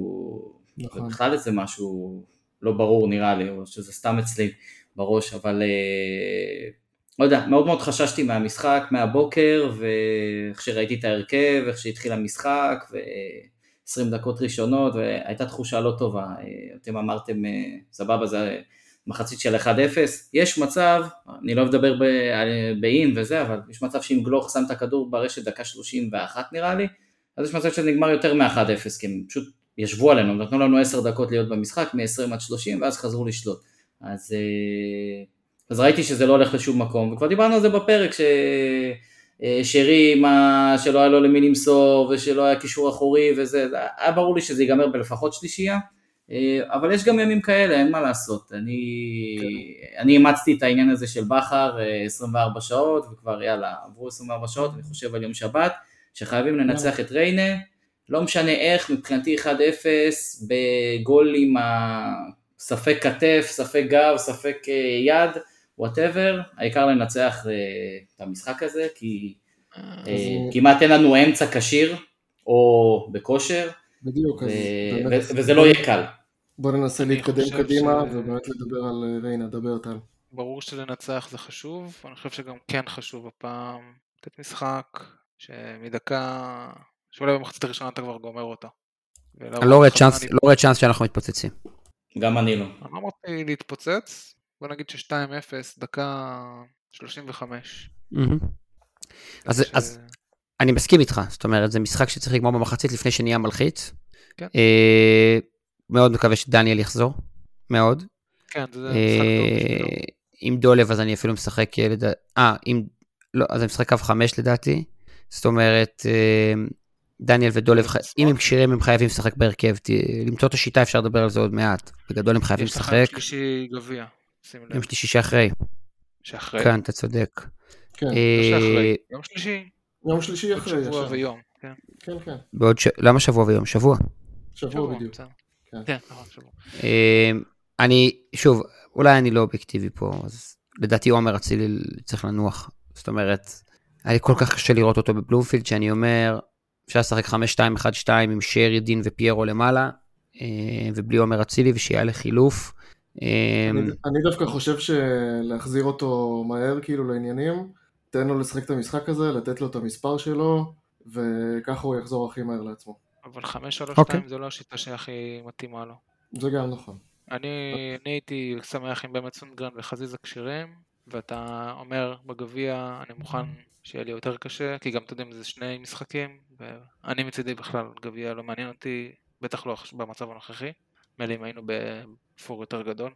נכון. זה בכלל איזה משהו לא ברור נראה לי, או שזה סתם אצלי בראש, אבל אה, לא יודע, מאוד מאוד חששתי מהמשחק מהבוקר, ואיך שראיתי את ההרכב, איך שהתחיל המשחק, ו-20 דקות ראשונות, והייתה תחושה לא טובה, אה, אתם אמרתם, אה, סבבה, זה מחצית של 1-0, יש מצב, אני לא לדבר באין וזה, אבל יש מצב שאם גלוך שם את הכדור ברשת דקה 31 נראה לי, אז יש מצב שזה נגמר יותר מ-1-0, כי הם פשוט ישבו עלינו, נתנו לנו 10 דקות להיות במשחק, מ-20 עד 30, ואז חזרו לשלוט. אז, אה, אז ראיתי שזה לא הולך לשום מקום, וכבר דיברנו על זה בפרק, ש... אה, שרי, מה שלא היה לו למי למסור, ושלא היה קישור אחורי וזה, היה ברור לי שזה ייגמר בלפחות שלישייה, אבל יש גם ימים כאלה, אין מה לעשות. אני, כן. אני אימצתי את העניין הזה של בכר 24 אה, שעות, וכבר יאללה, עברו 24 שעות, אני חושב על יום שבת, שחייבים לנצח את ריינה, לא משנה איך, מבחינתי 1-0, בגול עם ספק כתף, ספק גב, ספק אה, יד, whatever, העיקר לנצח את המשחק הזה, כי כמעט אין לנו אמצע כשיר, או בכושר. בדיוק, אז. וזה לא יהיה קל. בוא ננסה להתקדם קדימה ש... ובאמת לדבר על אה, ריינה, דבר טל. ברור שלנצח זה חשוב, אני חושב שגם כן חשוב הפעם לתת משחק שמדקה, שאולי במחצית הראשונה אתה כבר גומר אותה. אני לא רואה צ'אנס, לא רואה צ'אנס שאנחנו מתפוצצים. גם אני לא. אני לא אמרתי להתפוצץ, בוא נגיד ש-2-0, דקה 35. אז, אז אני מסכים איתך, זאת אומרת, זה משחק שצריך לגמור במחצית לפני שנהיה מלחיץ. כן. אה, מאוד מקווה שדניאל יחזור, מאוד. כן, זה משחק טוב. עם אה, דולב אז אני אפילו משחק, אה, אה, אם, לא, אז אני משחק קו חמש לדעתי. זאת אומרת, דניאל ודולב, אם הם כשירים הם חייבים לשחק בהרכב, למצוא את השיטה אפשר לדבר על זה עוד מעט. בגדול הם חייבים לשחק. יש לך יום שלישי גביע, שים לב. יום שלישי שאחרי. שאחרי. כן, אתה צודק. כן, יום שלישי. יום שלישי אחרי. שבוע ויום, כן. כן, כן. בעוד ש... למה שבוע ויום? שבוע. שבוע בדיוק. כן, כן נכון, שבוע. אמ, אני, שוב, אולי אני לא אובייקטיבי פה, אז לדעתי עומר אצילי צריך לנוח. זאת אומרת, היה לי כל כך קשה לראות אותו בבלומפילד, שאני אומר, אפשר לשחק 5-2-1-2 עם שרי, דין ופיירו למעלה, אה, ובלי עומר אצילי, ושיהיה לחילוף. אמ, אני, אני דווקא חושב שלהחזיר אותו מהר כאילו לעניינים, תן לו לשחק את המשחק הזה, לתת לו את המספר שלו, וככה הוא יחזור הכי מהר לעצמו. אבל 5-3-2 okay. אוקיי. זה לא השיטה שהכי מתאימה לו. זה גם נכון. אני, אני הייתי שמח אם באמת סונגרן וחזיזה כשירים, ואתה אומר בגביע אני מוכן שיהיה לי יותר קשה, כי גם אתה יודע זה שני משחקים, ואני מצידי בכלל גביע לא מעניין אותי, בטח לא במצב הנוכחי, מילא אם היינו בפור יותר גדול.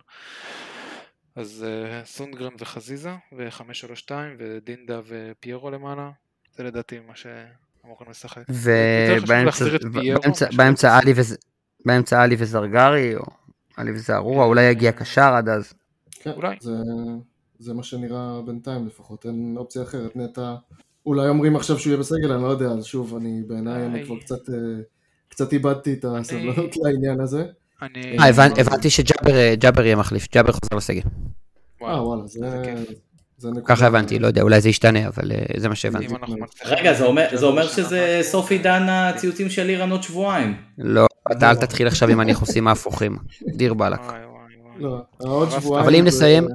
אז uh, סונגרן וחזיזה, ו-532, ודינדה ופיירו למעלה, זה לדעתי מה שאמורים לשחק. ובאמצע עלי וזרגרי, או עלי וזערורה, אולי יגיע קשר עד אז. כן, אולי. זה, זה מה שנראה בינתיים לפחות, אין אופציה אחרת. נטע, אולי אומרים עכשיו שהוא יהיה בסגל, אני לא יודע, אז שוב, אני בעיניי אני כבר קצת, אה, קצת איבדתי את הסבלנות לעניין הזה. אני... אה, הבנתי שג'אבר יהיה מחליף, ג'אבר חוזר לסגל. אה, וואלה, זה... ככה הבנתי, לא יודע, אולי זה ישתנה, אבל אה, זה מה שהבנתי. רגע, זה אומר שזה סוף עידן הציוצים של לירן עוד שבועיים. לא, אתה אל תתחיל עכשיו עם הניחוסים ההפוכים, דיר באלק. לא. אבל אם נסיים,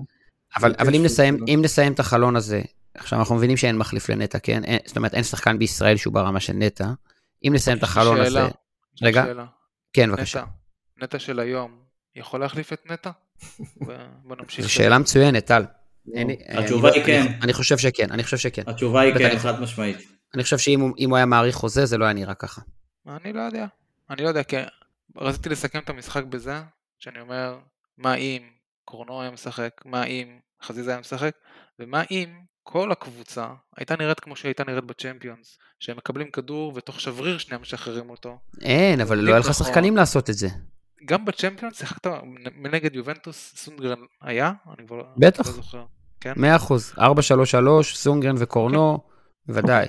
אבל אם נסיים, אם נסיים את החלון הזה, עכשיו אנחנו מבינים שאין מחליף לנטע, כן? זאת אומרת, אין שחקן בישראל שהוא ברמה של נטע. אם נסיים את החלון הזה... רגע, כן, בבקשה. נטע של היום יכול להחליף את נטע? בוא נמשיך. זו שאלה מצוינת, טל. התשובה היא כן. אני חושב שכן, אני חושב שכן. התשובה היא כן, חד משמעית. אני חושב שאם הוא היה מעריך חוזה, זה לא היה נראה ככה. אני לא יודע. אני לא יודע, כי רציתי לסכם את המשחק בזה, שאני אומר, מה אם קורנו היה משחק, מה אם חזיזה היה משחק, ומה אם כל הקבוצה הייתה נראית כמו שהייתה נראית בצ'מפיונס, שהם מקבלים כדור ותוך שבריר שנייה משחררים אותו. אין, אבל לא היה לך שחקנים לעשות את זה. גם בצ'מפיונס שיחקת מנגד יובנטוס, סונגרן היה? אני כבר בטח. לא זוכר. כן? מאה אחוז, 4-3-3, סונגרן וקורנו, בוודאי.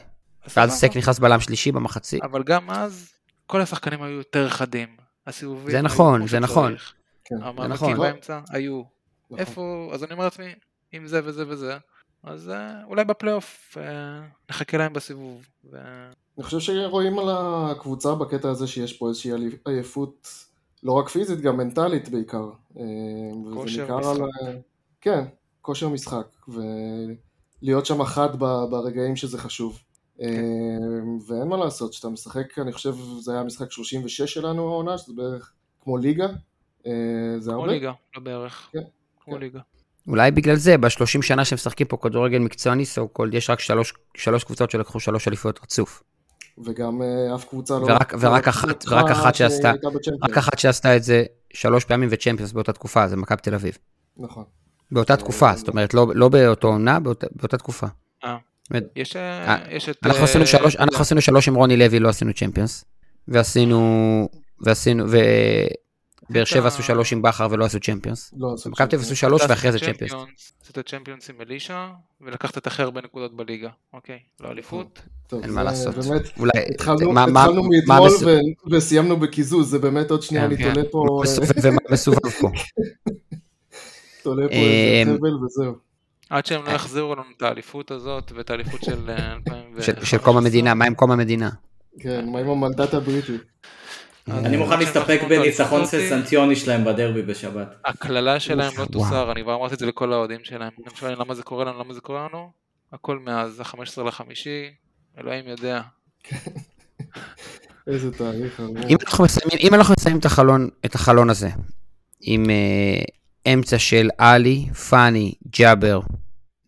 ואז. סק נכנס בלם שלישי במחצית. אבל גם אז, כל השחקנים היו יותר חדים. הסיבובים זה נכון, זה נכון. כן. נכון. המאבקים באמצע היו. נכון. איפה, אז אני אומר לעצמי, אם זה וזה וזה, אז אה, אולי בפלייאוף אה, נחכה להם בסיבוב. אני חושב שרואים על הקבוצה בקטע הזה שיש פה איזושהי עייפות, לא רק פיזית, גם מנטלית בעיקר. אה, כושר משחק. על... כן, כושר משחק, ולהיות שם ב- ברגעים שזה חשוב. כן. אה, ואין מה לעשות, כשאתה משחק, אני חושב, זה היה משחק 36 שלנו העונה, שזה בערך כמו ליגה. אה, זה כמו הרבה. ליגה, לא בערך. כן, כמו כן. ליגה. אולי בגלל זה, ב-30 שנה שמשחקים פה כדורגל מקצועני, סו קולד, יש רק שלוש, שלוש קבוצות שלקחו שלוש אליפויות רצוף. וגם אה, אף קבוצה לא... ורק- ורק לא אחת- ורק אחת שעשתה-. רק אחת שעשתה את זה שלוש פעמים וצ'מפיונס באותה תקופה, זה מכבי תל אביב. נכון. באותה תקופה, זאת אומרת, לא, לא באותו עונה, באותה, באותה תקופה. יש, אה, אה, יש את... אנחנו אה, עשינו שלוש, אנחנו עשינו שלוש עם רוני לוי, לא עשינו צ'מפיונס. ועשינו, ועשינו, ובאר שבע עשו שלוש עם בכר ולא עשו צ'מפיונס. לא עשו מכבי תל אביב. עשו שלוש ואחרי זה צ'מפיונס. עשית צ'מפיונס עם אלישע, ולקחת את הכי הרבה נקודות בליגה. אוקיי, לא אליפות. אין מה לעשות. אולי, התחלנו, מאתמול וסיימנו בקיזוז, זה באמת עוד שנייה כן, אני כן. תולה פה, מסובב ומה מסובב פה. תולה פה אמ, איזה חבל וזהו. עד שהם לא יחזירו לנו את האליפות הזאת ואת האליפות של אה, 2015. של- של קום המדינה, מה עם קום המדינה? כן, מה עם המנדט הבריטי? אני מוכן להסתפק בניצחון הזאת, סנסציוני שלהם בדרבי בשבת. הקללה שלהם לא. תוסר, אני כבר אמרתי את זה לכל האוהדים שלהם. הם שואלים למה זה קורה לנו, למה זה קורה לנו? הכל מאז ה-15 לחמישי, אלוהים יודע. איזה תהליך. אם אנחנו מסיימים, את החלון, הזה, עם אה, אמצע של עלי, פאני, ג'אבר,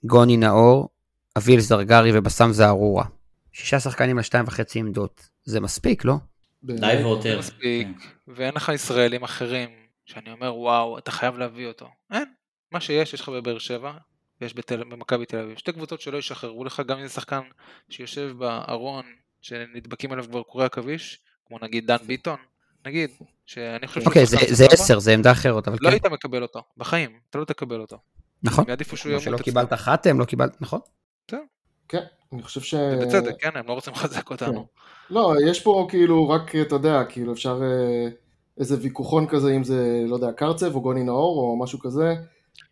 גוני נאור, אביל זרגרי ובסם זערורה. שישה שחקנים לשתיים וחצי עמדות. זה מספיק, לא? די והותר. זה מספיק, ואין לך ישראלים אחרים, שאני אומר וואו, אתה חייב להביא אותו. אין, מה שיש, יש לך בבאר שבע, ויש בתל- במכבי תל אביב. שתי קבוצות שלא ישחררו לך גם איזה שחקן שיושב בארון, שנדבקים עליו כבר קורי עכביש, כמו נגיד דן ביטון, נגיד, שאני חושב אוקיי, זה- זה עשר, זה עמדה אחרת, אבל לא כן. היית מקבל אותו, בחיים, אתה לא תקבל אותו. נכון. יעדיפו שהוא ימות שלא. קיבלת חתם, לא קיבלת, נכון? כן, אני חושב ש... ובצדק, כן, הם לא רוצים לחזק אותנו. לא, יש פה כאילו רק, אתה יודע, כאילו אפשר אה, איזה ויכוחון כזה, אם זה, לא יודע, קרצב או גוני נאור או משהו כזה.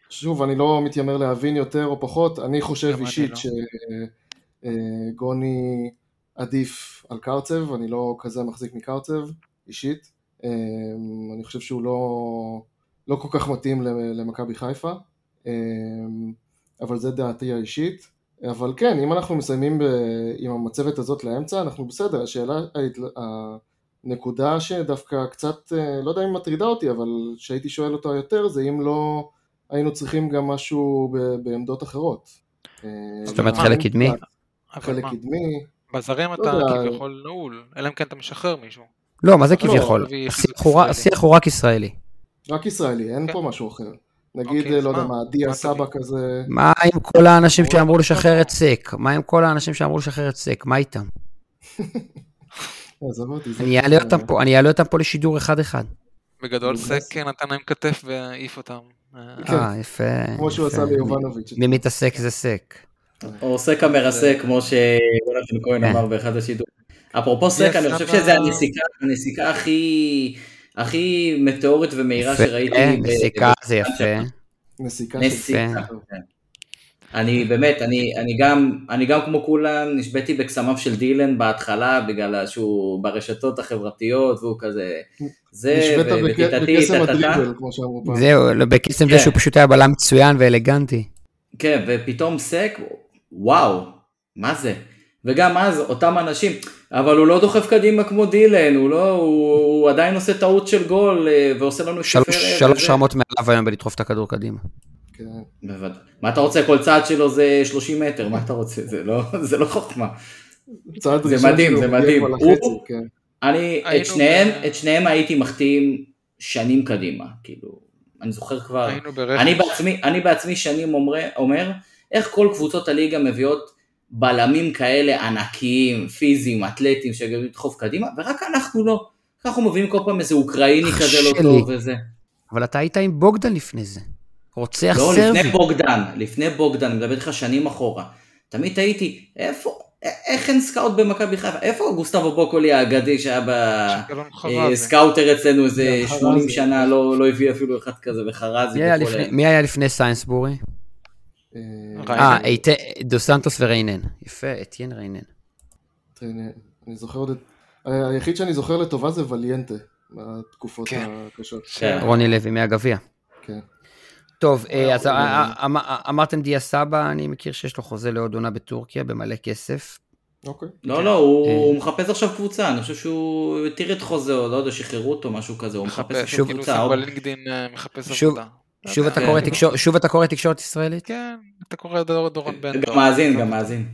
שוב, אני לא מתיימר להבין יותר או פחות, אני חושב אישית לא. שגוני עדיף על קרצב, אני לא כזה מחזיק מקרצב, אישית. אה, אני חושב שהוא לא, לא כל כך מתאים למכבי חיפה, אה, אבל זה דעתי האישית. אבל כן, אם אנחנו מסיימים ב... עם המצבת הזאת לאמצע, אנחנו בסדר. השאלה, הנקודה שדווקא קצת, אה, לא יודע אם מטרידה אותי, אבל שהייתי שואל אותה יותר, זה אם לא היינו צריכים גם משהו ב... בעמדות אחרות. אה, זאת אומרת? חלק קדמי? חלק קדמי. בזרים לא אתה. כביכול נעול, אלא אם כן אתה משחרר מישהו. לא, מה זה לא, כביכול? להביא השיח חיזוק הוא רק- ישראלי. השיח הוא רק ישראלי. רק ישראלי, אין כן. פה משהו אחר. נגיד, אוקיי, לא יודע מה? דיה סבא? כזה, מה עם כל האנשים שאמרו לשחרר את. סק? מה עם כל האנשים שאמרו לשחרר את סק? מה איתם? אני אעלה אותם פה, אני אעלה אותם פה לשידור אחד-אחד. בגדול. סק נתן להם כתף והעיף אותם. אה, כן. אה, יפה. כמו שהוא. עשה ליובנוביץ'. מי מתעסק זה סק. או סקה מרסק, כמו שיונתן כהן כן. אמר באחד השידורים. אפרופו סק, אני חושב. שזה הנסיקה הכי, הכי מטאורית ומהירה יפה, שראיתי. כן, ב- נסיקה זה יפה. נסיקה. יפה. כן. אני באמת, אני, אני, גם, אני גם כמו כולם נשבתי בקסמיו של דילן בהתחלה, בגלל שהוא ברשתות החברתיות והוא כזה, זה, בקסם טטטה. הדריבל, כמו שאמרו פעם. זהו, לא, בקסם זה כן. שהוא פשוט היה בלם מצוין ואלגנטי. כן, ופתאום סק, וואו, מה זה? וגם אז אותם אנשים, אבל הוא לא דוחף קדימה כמו דילן, הוא לא, הוא, הוא עדיין עושה טעות של גול אה, ועושה לנו שלוש- שפר. שלוש. רמות מעליו היום בלדחוף את הכדור קדימה. כן. בוודאי. מה אתה רוצה? כל צעד שלו זה 30 מטר, מה אתה רוצה? זה לא, זה לא חוכמה. צעד זה מדהים, זה מדהים. הוא- כן. אני, את שניהם, ב- את שניהם הייתי מחתים שנים קדימה, כאילו, אני זוכר כבר. אני בעצמי, אני בעצמי שנים אומר, אומר איך כל קבוצות הליגה מביאות בלמים כאלה ענקיים, פיזיים, אתלטיים, שיגידו לדחוף קדימה, ורק אנחנו לא. אנחנו מביאים כל פעם איזה אוקראיני כזה לא. טוב וזה. אבל אתה היית עם בוגדן לפני זה. רוצח לא, סרבי. לפני בוגדן, לפני בוגדן, אני מדבר איתך שנים אחורה. תמיד תהיתי, איפה, איך אין סקאוט במכבי חיפה? איפה גוסטבו בוקולי האגדי שהיה. בסקאוטר אצלנו איזה גם 80 חרזי. שנה, לא לא הביא אפילו אחד כזה, וחרזי. מי היה לפני סיינסבורי? אה. אה, דו סנטוס וריינן. יפה, אתיין ריינן. אני- זוכר עוד את... ה- היחיד שאני זוכר לטובה זה וליאנטה, מהתקופות כן. הקשות. כן. רוני לוי מהגביע. כן. טוב, אה, אז אה, אה, אה, אמ- אמרתם דיה סבא, אני מכיר שיש לו חוזה לעוד עונה בטורקיה במלא כסף. אוקיי. לא, לא, הוא אה. מחפש עכשיו קבוצה, אני חושב שהוא התיר את חוזהו, לא יודע, שחררו אותו, משהו כזה, הוא מחפש מחפש, עכשיו שוב, כאילו קבוצה. שם עוד- בלינקדאין אה, מחפש עבודה. שוב אתה כן. קורא תקשור- שוב אתה קורא תקשורת ישראלית? כן, אתה קורא דור- דורון בן. גם מאזין, גם מאזין.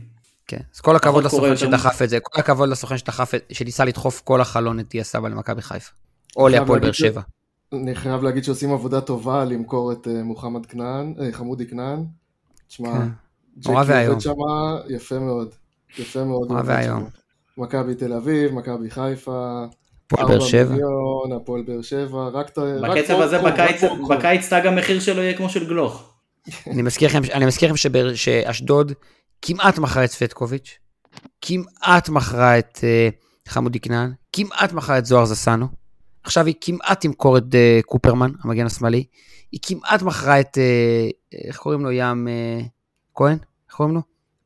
כן. אז כל הכבוד לסוכן שדחף את זה, כל הכבוד לסוכן שדחף את, שניסה לדחוף כל החלון את דיה סבא למכבי חיפה. או להפועל באר שבע. אני חייב להגיד שעושים עבודה טובה למכור את אה, מוחמד כנען, אה, חמודי כנען. תשמע, כן. ג'קי נורא ואיום. עובד שמה, יפה מאוד. יפה מאוד. נורא ואיום. מכבי תל אביב, מכבי חיפה, הפועל באר ארבע שבע. מיליון, הפועל באר שבע, רק ת- רק בקצב הזה בקיץ- תג המחיר שלו יהיה כמו של גלוך. אני מזכיר לכם, אני מזכיר לכם שבאר- שאשדוד כמעט מכרה את ספטקוביץ', כמעט מכרה את אה, חמודי כנען, כמעט מכרה את זוהר זסנו, עכשיו היא כמעט תמכור את אה, קופרמן, המגן השמאלי, היא כמעט מכרה את, אה, איך קוראים לו, ים אה, כהן? איך קוראים לו?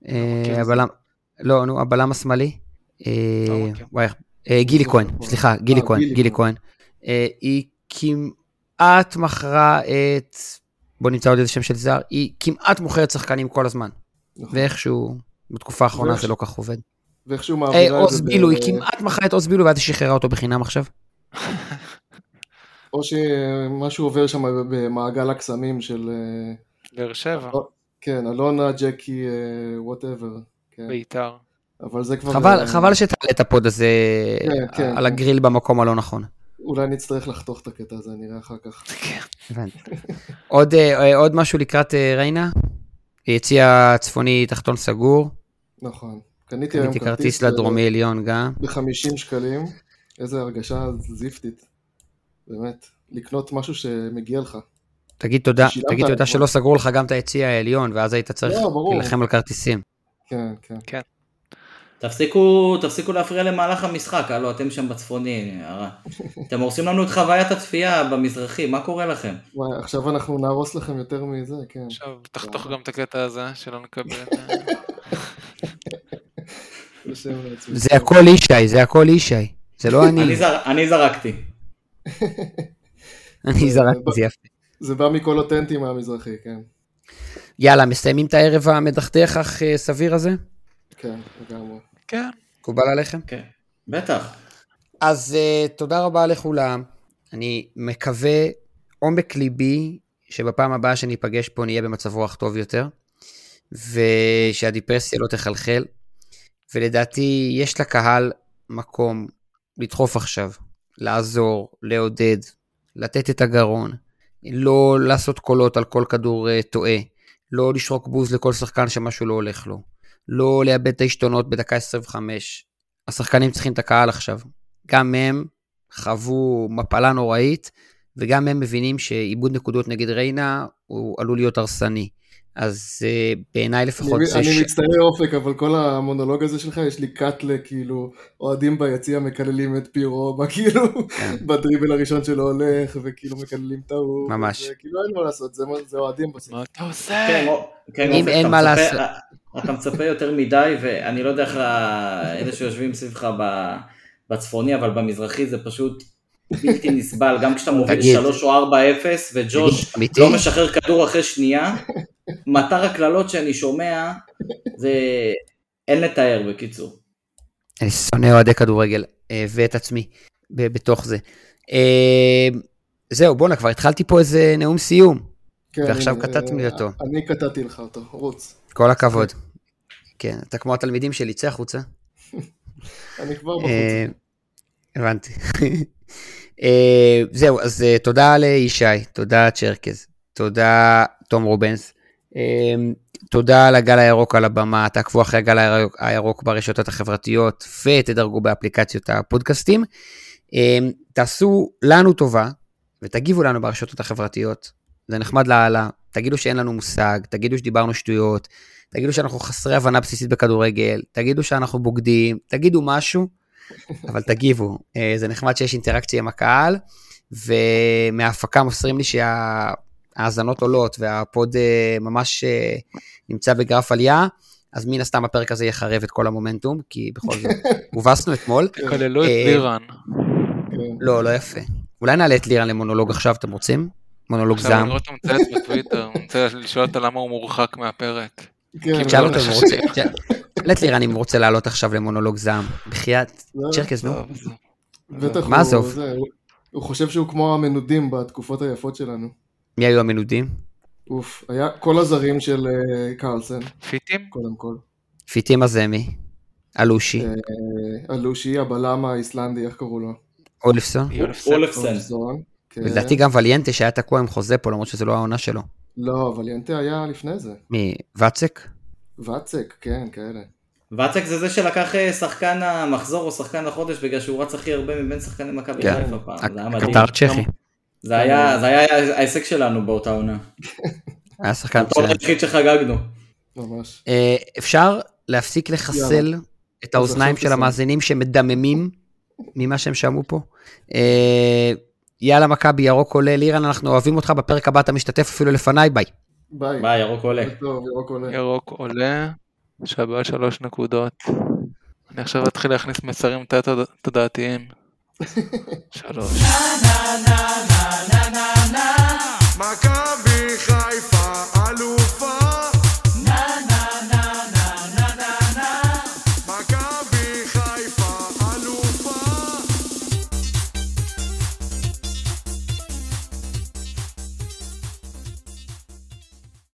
את זה. הבלם, לא, נו, הבלם השמאלי. לא. וואי, איך- גילי לא כהן. סליחה, גילי אה, כהן, גילי גילי כהן. אה, היא כמעט מכרה את, בוא נמצא עוד איזה שם של זר, היא כמעט מוכרת שחקנים כל הזמן. נכון. ואיכשהו, בתקופה האחרונה זה לא כך עובד. ואיכשהו מעבירה את עוז זה, ב- בילו, היא כמעט מכרה את עוז בילו ואז היא שחררה אותו בחינם עכשיו. או שמשהו עובר שם במעגל הקסמים של, אה, באר שבע, כן, אלונה, ג'קי, whatever. כן. ביתר. אבל זה כבר... חבל, אה, חבל שתעלה את ה food הזה כן, כן, על כן. הגריל במקום הלא נכון. אולי נצטרך לחתוך את הקטע הזה, נראה אחר כך. כן. עוד, אה, עוד משהו לקראת אה, ריינה? יציע צפוני תחתון סגור. נכון. קניתי היום קניתי כרטיס לדרומי עליון גם. ב-50 שקלים. איזה הרגשה זיפתית. באמת. לקנות משהו שמגיע לך. תגיד תודה, תגיד תודה זה. שלא סגרו לך גם את היציע העליון, ואז היית צריך לא. להילחם על כרטיסים. כן, כן. תפסיקו, תפסיקו להפריע למהלך המשחק, הלו, אתם שם בצפוני. אתם הורסים לנו את חוויית הצפייה במזרחי, מה קורה לכם? וואי, עכשיו אנחנו נהרוס לכם יותר מזה, כן. עכשיו תחתוך גם את הקטע הזה, שלא נקבל... לעצמי. זה הכל ישי, זה הכל ישי. זה לא אני, אני זר- אני זרקתי. אני זרקתי זה יפה. זה בא מקול אותנטי מהמזרחי, כן. יאללה, מסיימים את הערב המדכדך אך אה, סביר הזה? כן, לגמרי. כן, מקובל עליכם? כן, בטח. אז uh, תודה רבה לכולם. אני מקווה עומק ליבי שבפעם הבאה שניפגש פה נהיה במצב רוח טוב יותר, ושהדיפרסיה לא תחלחל, ולדעתי יש לקהל מקום לדחוף עכשיו, לעזור, לעודד, לתת את הגרון, לא לעשות קולות על כל כדור uh, טועה, לא לשרוק בוז לכל שחקן שמשהו לא הולך לו, לא לאבד את העשתונות בדקה 25. השחקנים צריכים את הקהל עכשיו. גם הם חוו מפלה נוראית, וגם הם מבינים שאיבוד נקודות נגד ריינה הוא עלול להיות הרסני. אז uh, בעיניי לפחות אני, זה אני ש... מצטער אופק, אבל כל המונולוג הזה שלך, יש לי קאטלה, כאילו, אוהדים ביציע מקללים את פירו, כאילו, כן. בדריבל הראשון שלו הולך, וכאילו מקללים את ההוא. ממש. כאילו אין מה לעשות, זה, זה אוהדים בסוף. מה אתה עושה? כן, כן, אם אופק, אין מה מצפה- לעשות. אתה מצפה יותר מדי, ואני לא יודע איך אלה שיושבים סביבך ב- בצפוני, אבל במזרחי זה פשוט בלתי נסבל, גם כשאתה מוביל תגיד. 3 או 4-0, וג'וש? לא משחרר כדור אחרי שנייה, מטר הקללות שאני שומע, זה אין לתאר בקיצור. אני שונא אוהדי כדורגל, אה, ואת עצמי בתוך זה. אה, זהו, בואנה, כבר התחלתי פה איזה נאום סיום. כן, ועכשיו הנה, קטעתם לי אה, אותו. אני קטעתי לך אותו, רוץ. כל הכבוד. כן, אתה כמו התלמידים שלי, צא החוצה. אני כבר בחוץ. אה, הבנתי. אה, זהו, אז אה, תודה לישי, תודה צ'רקז, תודה תום רובנס. אמ, תודה לגל הירוק על הבמה, תעקבו אחרי הגל הירוק, הירוק ברשתות החברתיות ותדרגו באפליקציות הפודקאסטים. אמ, תעשו לנו טובה ותגיבו לנו ברשתות החברתיות, זה נחמד לאללה, תגידו שאין לנו מושג, תגידו שדיברנו שטויות, תגידו שאנחנו חסרי הבנה בסיסית בכדורגל, תגידו שאנחנו בוגדים, תגידו משהו, אבל תגיבו, אה, זה נחמד שיש אינטראקציה עם הקהל, ומההפקה מוסרים לי שההאזנות עולות והפוד אה, ממש אה, נמצא בגרף עלייה, אז מן הסתם הפרק הזה יחרב את כל המומנטום, כי בכל זאת, הובסנו אתמול. כללו את אה, לירן. כן. לא, לא יפה. אולי נעלה את לירן למונולוג עכשיו, אתם רוצים? מונולוג עכשיו זעם. אני רואה אותו מצייץ בטוויטר, הוא רוצה לשאול אותו למה הוא מורחק מהפרק. כן, תשאל לא, אותו אם הוא רוצה, תשאל את לירן אם הוא רוצה לעלות עכשיו למונולוג זעם. בחייאת, לא, צ'רקס, נו. בטח מה עזוב? הוא- הוא חושב שהוא כמו המנודים בתקופות היפות שלנו. מי היו המנודים? אוף, היה כל הזרים של אה, קרלסן, פיטים? קודם כל. פיטים הזמי, אלושי, אה, אלושי, הבלם האיסלנדי, איך קראו לו? אולפסון. אולפסון, כן. לדעתי גם וליאנטה שהיה תקוע עם חוזה פה, למרות שזה לא העונה שלו. לא, אבל ינטה היה לפני זה. מי, ואצק? ואצק, כן, כאלה. ואצק זה זה שלקח אה, שחקן המחזור או שחקן החודש בגלל שהוא רץ הכי הרבה מבין שחקני מכבי כן. חיפה פעם. הקטר צ'כי. זה היה זה היה ההישג שלנו באותה עונה. היה שחקן מצוין. היחיד שחגגנו. ממש. אה, אפשר להפסיק לחסל את האוזניים של. המאזינים שמדממים ממה שהם שמעו פה. אה, יאללה מכבי, ירוק עולה, לירן, אנחנו אוהבים אותך, בפרק הבא אתה משתתף אפילו לפניי, ביי. ביי. ביי, ירוק עולה. ירוק עולה. ירוק עולה, שווה שלוש נקודות. אני עכשיו אתחיל להכניס מסרים תת-תודעתיים. שלוש. My God.